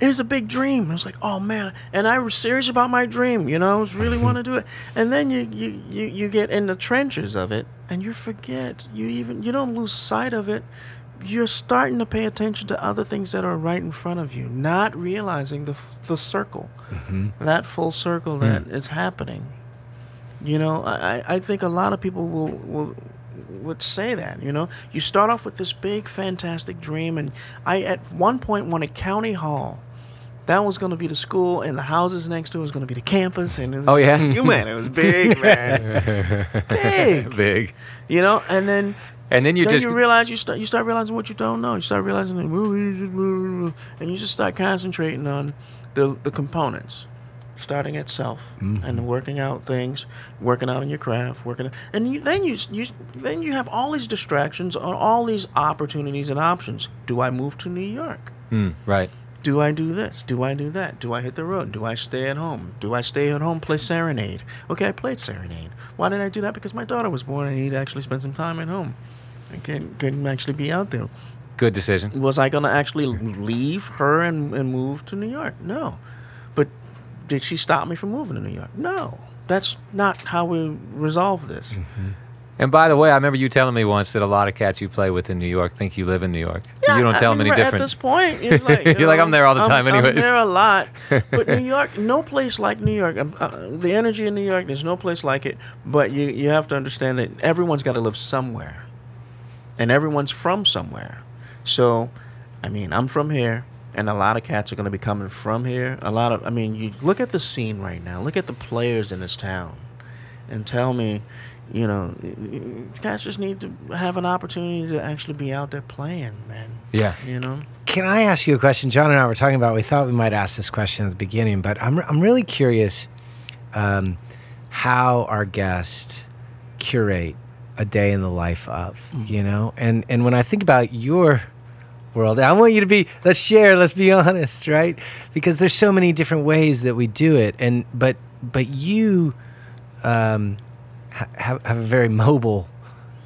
It was a big dream. It was like, oh man, and I was serious about my dream. You know, I was really want to do it. And then you, you you you get in the trenches of it, and you forget. You even you don't lose sight of it. You're starting to pay attention to other things that are right in front of you, not realizing the the circle, mm-hmm. that full circle mm. that is happening. You know, I, I- think a lot of people will, will would say that. You know, you start off with this big, fantastic dream, and I at one point wanted county hall. That was going to be the school, and the houses next to it was going to be the campus. And was, Oh, yeah? you man, it was big, man, big. Big. You know, and then And then you then just you realize you start you start realizing what you don't know. You start realizing that and you just start concentrating on the the components, starting at self and working out things, working out on your craft, working, and you, then you you then you have all these distractions on all these opportunities and options. Do I move to New York? Mm, right. Do I do this? Do I do that? Do I hit the road? Do I stay at home? Do I stay at home, play Serenade? Okay, I played Serenade. Why did I do that? Because my daughter was born and I need to actually spend some time at home. I couldn't, couldn't actually be out there. Good decision. Was I going to actually leave her and, and move to New York? No. But did she stop me from moving to New York? No. That's not how we resolve this. And by the way, I remember you telling me once that a lot of cats you play with in New York think you live in New York. you don't I tell mean, them any different. At this point, like, you You're like, "I'm there all the time I'm, anyways." I'm there a lot, but New York, no place like New York. Uh, the energy in New York, there's no place like it. But you you have to understand that everyone's got to live somewhere, and everyone's from somewhere. So, I mean, I'm from here, and a lot of cats are going to be coming from here. A lot of, I mean, you look at the scene right now. Look at the players in this town, and tell me. You know, cats just need to have an opportunity to actually be out there playing, man. yeah. You know, Can I ask you a question? John and I were talking about. We thought we might ask this question at the beginning, but I'm I'm really curious um, how our guests curate a day in the life of, you know? And and when I think about your world, I want you to be let's share, let's be honest, right? Because there's so many different ways that we do it and but but you um have have a very mobile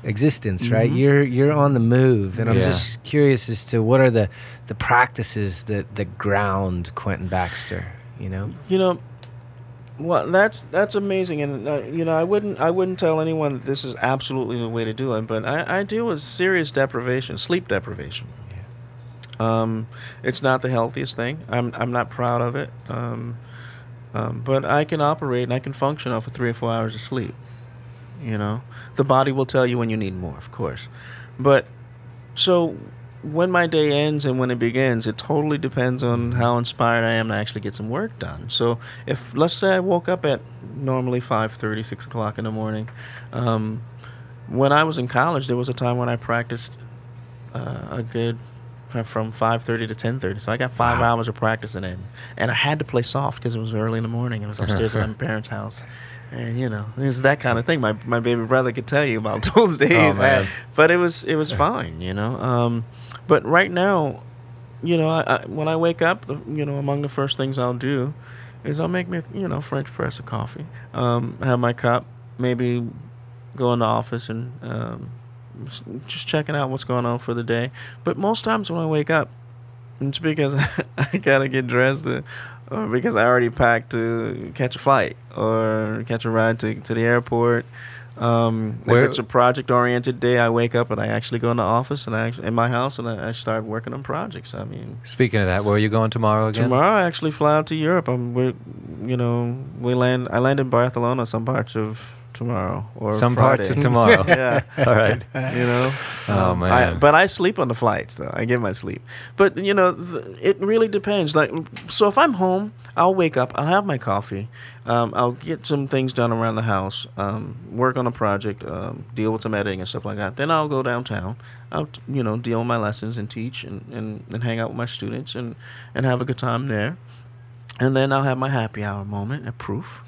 existence, right? You're you're on the move and I'm Yeah. just curious as to what are the the practices that that ground Quentin Baxter, you know? You know, well, that's that's amazing, and uh, you know, I wouldn't I wouldn't tell anyone that this is absolutely the way to do it, but I, I deal with serious deprivation, sleep deprivation. Yeah. Um, it's not the healthiest thing. I'm I'm not proud of it. Um, um, but I can operate and I can function off of three or four hours of sleep. You know, the body will tell you when you need more, of course. But so when my day ends and when it begins, it totally depends on how inspired I am to actually get some work done. So if let's say I woke up at normally 5:30, 6 o'clock in the morning, um, when I was in college, there was a time when I practiced uh, a good from 5:30 to 10:30. So I got five hours of practicing in, and I had to play soft because it was early in the morning. It was upstairs at my parents' house. And you know, it was that kind of thing. My my baby brother could tell you about those days man. but it was it was fine, you know. Um, but right now, you know, I, I, when I wake up, you know, among the first things I'll do is I'll make me, you know, French press of coffee, um, have my cup, maybe go in the office and um, just checking out what's going on for the day. But most times when I wake up, it's because I gotta get dressed, uh, or because I already packed to catch a flight or catch a ride to to the airport. Um, Where- if it's a project-oriented day, I wake up and I actually go in the office and I actually, in my house and I, I start working on projects. I mean, Speaking of that, where are you going tomorrow again? tomorrow I actually fly out to Europe. I'm, we, you know, we land. I land in Barcelona some parts of tomorrow or Some parts of tomorrow. yeah. All right. You know. Oh, man. I, but I sleep on the flights though. I get my sleep. But you know, th- it really depends. Like, so if I'm home, I'll wake up. I'll have my coffee. Um, I'll get some things done around the house. Um, work on a project. Um, deal with some editing and stuff like that. Then I'll go downtown. I'll t- you know deal with my lessons and teach and, and, and hang out with my students and, and have a good time there. And then I'll have my happy hour moment at proof.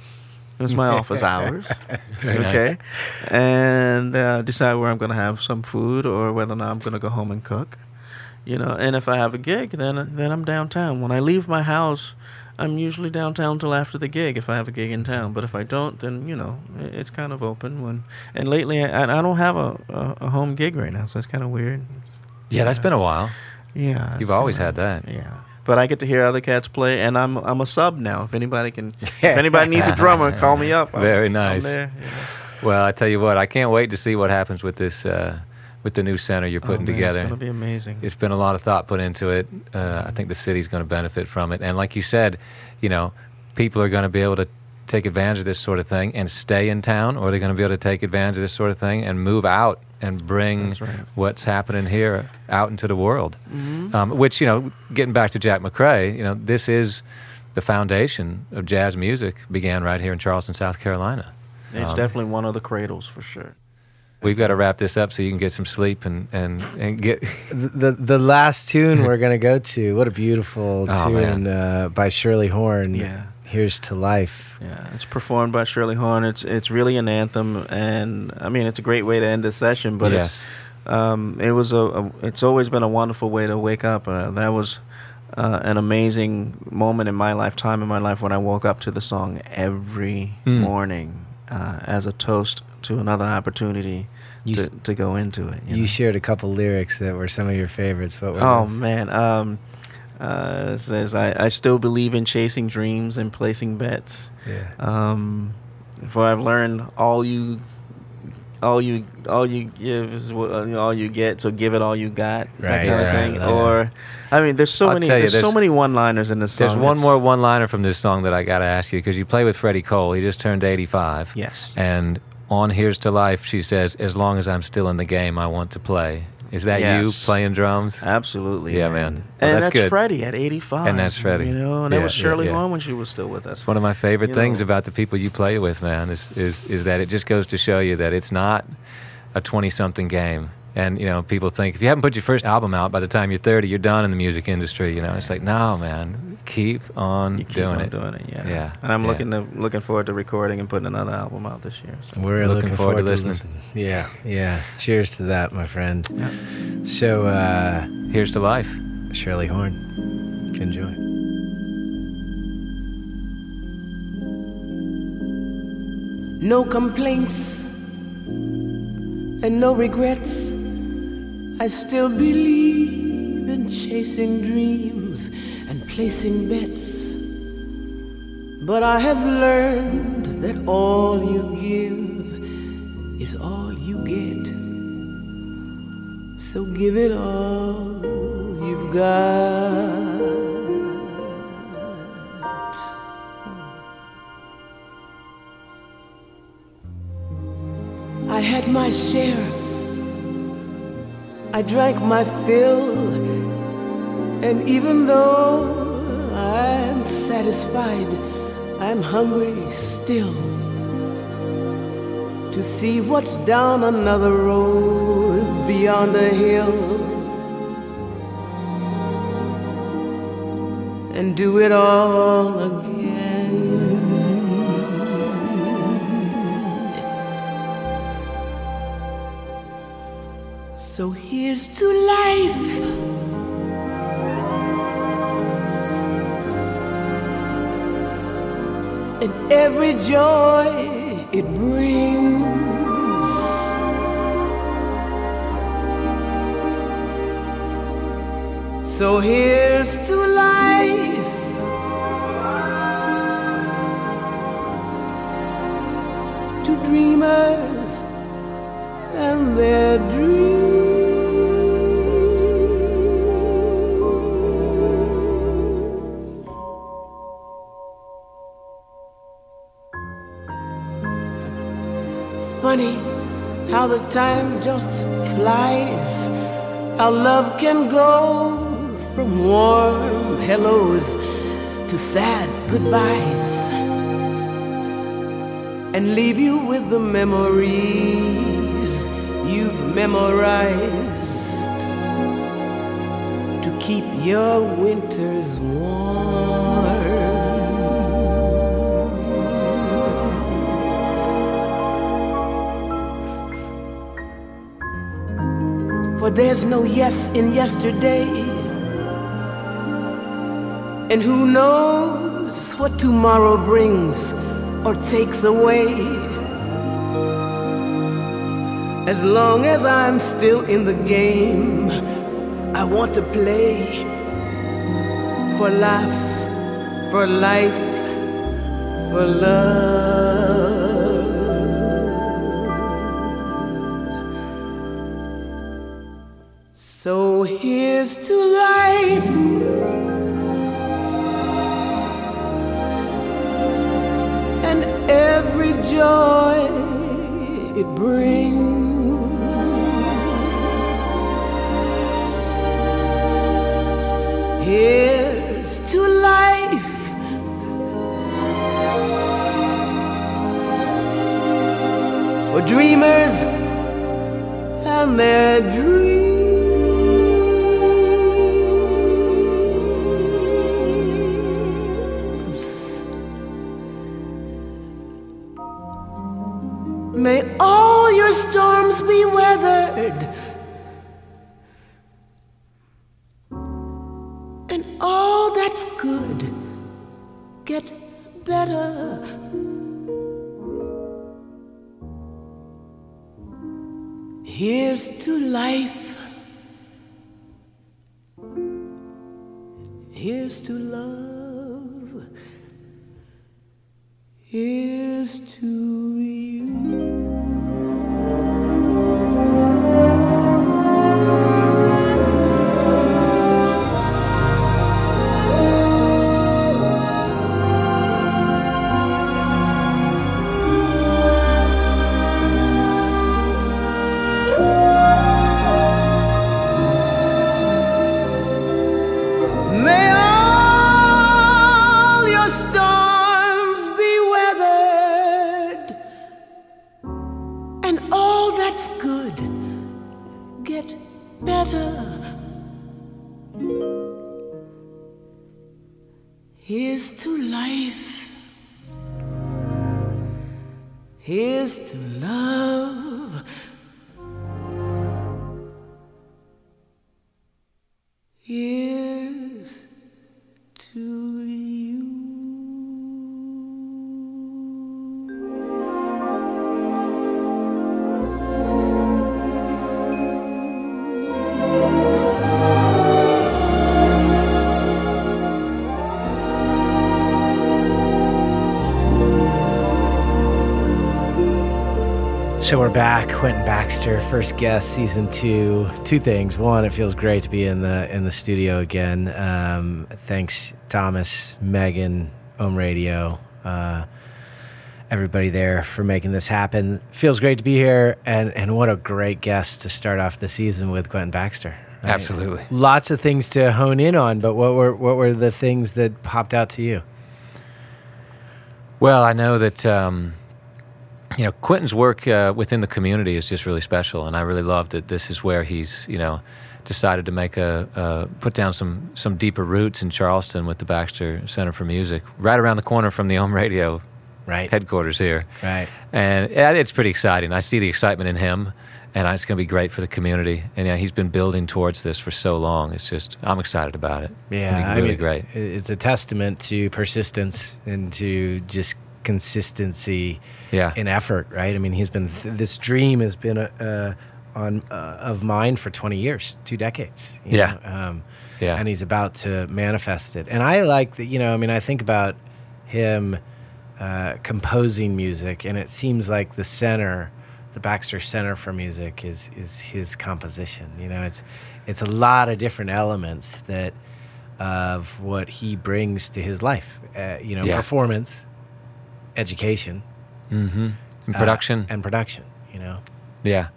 It was my office hours. Very nice. okay. And uh, decide where I'm going to have some food or whether or not I'm going to go home and cook. You know, and if I have a gig, then then I'm downtown. When I leave my house, I'm usually downtown till after the gig if I have a gig in town. But if I don't, then you know it's kind of open. When and lately I, I don't have a, a, a home gig right now, so it's kind of weird. Yeah, that's been a while. Yeah, You've always kinda- had that. Yeah, but I get to hear other cats play, and I'm I'm a sub now. If anybody can, if anybody needs a drummer, call me up. I'm- Very nice. there, you know. Well, I tell you what, I can't wait to see what happens with this, uh, with the new center you're Oh, putting man, together. It's gonna be amazing. It's been a lot of thought put into it. Uh, I think the city's going to benefit from it. And like you said, you know, people are going to be able to take advantage of this sort of thing and stay in town, or they're going to be able to take advantage of this sort of thing and move out and bring right. what's happening here out into the world. Mm-hmm. Um, which, you know, getting back to Jack McCray, you know, this is the foundation of jazz music began right here in Charleston, South Carolina. It's Um, definitely one of the cradles for sure. We've got to wrap this up so you can get some sleep and, and, and get. the the, the last tune we're gonna go to. What a beautiful Oh, tune uh, by Shirley Horn. Yeah. Here's to life. Yeah, it's performed by Shirley Horn. It's it's really an anthem, and I mean it's a great way to end a session. But Yes. it's um, it was a, a it's always been a wonderful way to wake up. Uh, that was uh, an amazing moment in my lifetime in my life when I woke up to the song every Mm. morning uh, as a toast to another opportunity You to, to go into it. You know? shared a couple lyrics that were some of your favorites. What were Oh those? man, um, uh, says I, I still believe in chasing dreams and placing bets. Yeah. Um, for I've learned all you, all you, all you give is what, all you get. So give it all you got. Right, that kind right, of thing. right. Or, I mean, there's so I'll many. you, there's, so many one-liners in this song. There's one more one liner from this song that I got to ask you because you play with Freddie Cole. He just turned 85. Yes. And on Here's to Life, she says, As long as I'm still in the game, I want to play. Is that you playing drums? Absolutely. Yeah, man. man. Well, and that's that's, good. Freddie at 85. And that's Freddie. You know, and that was Shirley yeah. Horn when she was still with us. It's one of my favorite You things know. about the people you play with, man, is, is, is that it just goes to show you that it's not a 20 something game. And you know, people think if you haven't put your first album out by the time you're 30, you're done in the music industry. You know, it's like no, man, keep on You keep doing on it. doing it, yeah. Yeah, And I'm yeah. looking to looking forward to recording and putting another album out this year. So. We're Looking looking, forward to forward, to listening. listening. Yeah, yeah. Cheers to that, my friend. Yeah. So, uh, Here's to life. Shirley Horn, enjoy. no complaints and no regrets. I still believe in chasing dreams and placing bets. But I have learned that all you give is all you get. So give it all you've got. I had my share. I drank my fill. And even though I'm satisfied, I'm hungry still. To see what's down another road beyond a hill. And do it all again. So here's to life. And every joy it brings. So here's to life. To dreamers and their dreams. Time just flies. Our love can go from warm hellos to sad goodbyes and leave you with the memories you've memorized to keep your winters warm. For there's no yes in yesterday, and who knows what tomorrow brings or takes away. As long as I'm still in the game, I want to play for laughs, for life, for love. May all your storms be weathered. And all that's good get better. Here's to life. Here's to love. Here's to So we're back, Quentin Baxter, first guest, season two. Two things. One, it feels great to be in the in the studio again. Um, thanks, Thomas, Megan, Ohm Radio, uh, everybody there for making this happen. Feels great to be here, and and what a great guest to start off the season with, Quentin Baxter. right? Absolutely. Lots of things to hone in on, but what were what were the things that popped out to you? Well, I know that um, you know Quentin's work uh, within the community is just really special, and I really love that this is where he's you know decided to make a uh, put down some some deeper roots in Charleston with the Baxter Center for Music, right around the corner from the Ohm Radio Right. headquarters here. Right. And yeah, it's pretty exciting. I see the excitement in him, and it's going to be great for the community. And yeah, he's been building towards this for so long. It's just I'm excited about it. Yeah, be I really mean, great. It's a testament to persistence and to just consistency Yeah, in effort, right? I mean, he's been th- this dream has been uh, uh, on uh, of mine for twenty years, two decades. you Yeah. know, um, yeah, and he's about to manifest it. And I like that. You know, I mean, I think about him uh, composing music, and it seems like the center, the Baxter Center for Music, is is his composition. You know, it's it's a lot of different elements that of what he brings to his life. Uh, you know, Yeah. performance, education, mm-hmm. And uh, production. and production. You know, Yeah.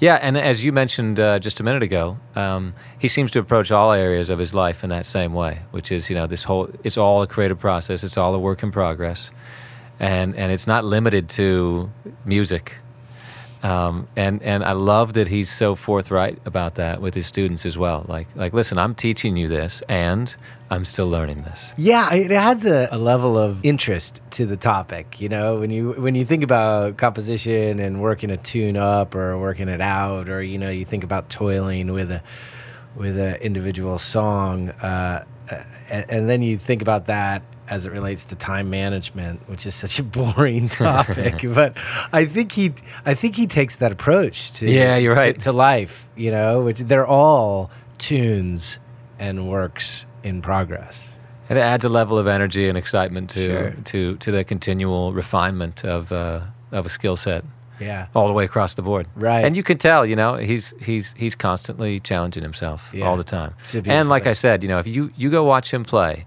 Yeah, and as you mentioned uh, just a minute ago, um, he seems to approach all areas of his life in that same way, which is, you know, this whole, it's all a creative process, it's all a work in progress, and, and it's not limited to music. Um, and, and I love that he's so forthright about that with his students as well. Like, like, listen, I'm teaching you this, and I'm still learning this. Yeah, it adds a, a level of interest to the topic. You know, when you when you think about composition and working a tune up or working it out, or you know, you think about toiling with a with an individual song, uh, and, and then you think about that as it relates to time management, which is such a boring topic. but I think he I think he takes that approach to Yeah, you're right. to life. You know, which they're all tunes and works in progress. And it adds a level of energy and excitement to Sure. to to the continual refinement of uh, of a skill set. Yeah. all the way across the board. Right. And you can tell, you know, he's he's he's constantly challenging himself Yeah. all the time. It's a beautiful And like I said, you know, if you you go watch him play,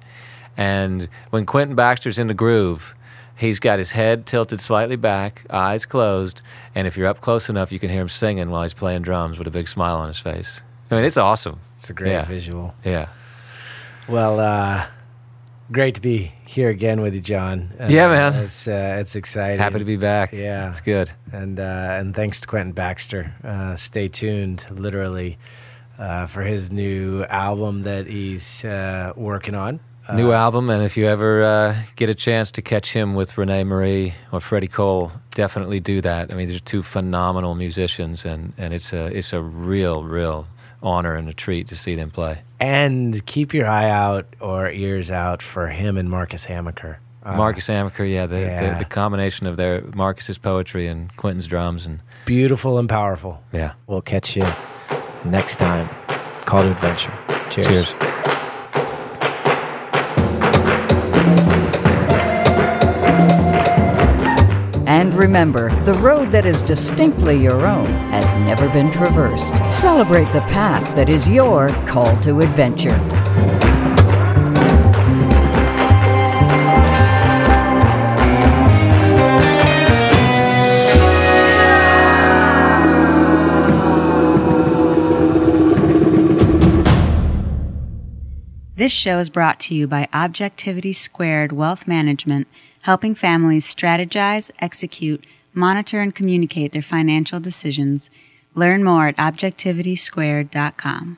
and when Quentin Baxter's in the groove, he's got his head tilted slightly back, eyes closed, and if you're up close enough, you can hear him singing while he's playing drums with a big smile on his face. I mean, it's awesome. It's a great Yeah. visual. Yeah. Well, uh, great to be here again with you, John. Uh, Yeah, man. It's uh, it's exciting. Happy to be back. Yeah. It's good. And uh, and thanks to Quentin Baxter. Uh, stay tuned, literally, uh, for his new album that he's uh, working on. New album, and if you ever uh, get a chance to catch him with René Marie or Freddie Cole, definitely do that. I mean, they're two phenomenal musicians, and, and it's a it's a real real honor and a treat to see them play. And keep your eye out or ears out for him and Marcus Hamaker. Uh, Marcus Amaker, yeah, the, yeah. The, the combination of their Marcus's poetry and Quentin's drums, and beautiful and powerful. yeah, We'll catch you next time. Call to adventure. Cheers. cheers. And remember, the road that is distinctly your own has never been traversed. Celebrate the path that is your call to adventure. This show is brought to you by Objectivity Squared Wealth Management, helping families strategize, execute, monitor, and communicate their financial decisions. Learn more at objectivitysquared.com.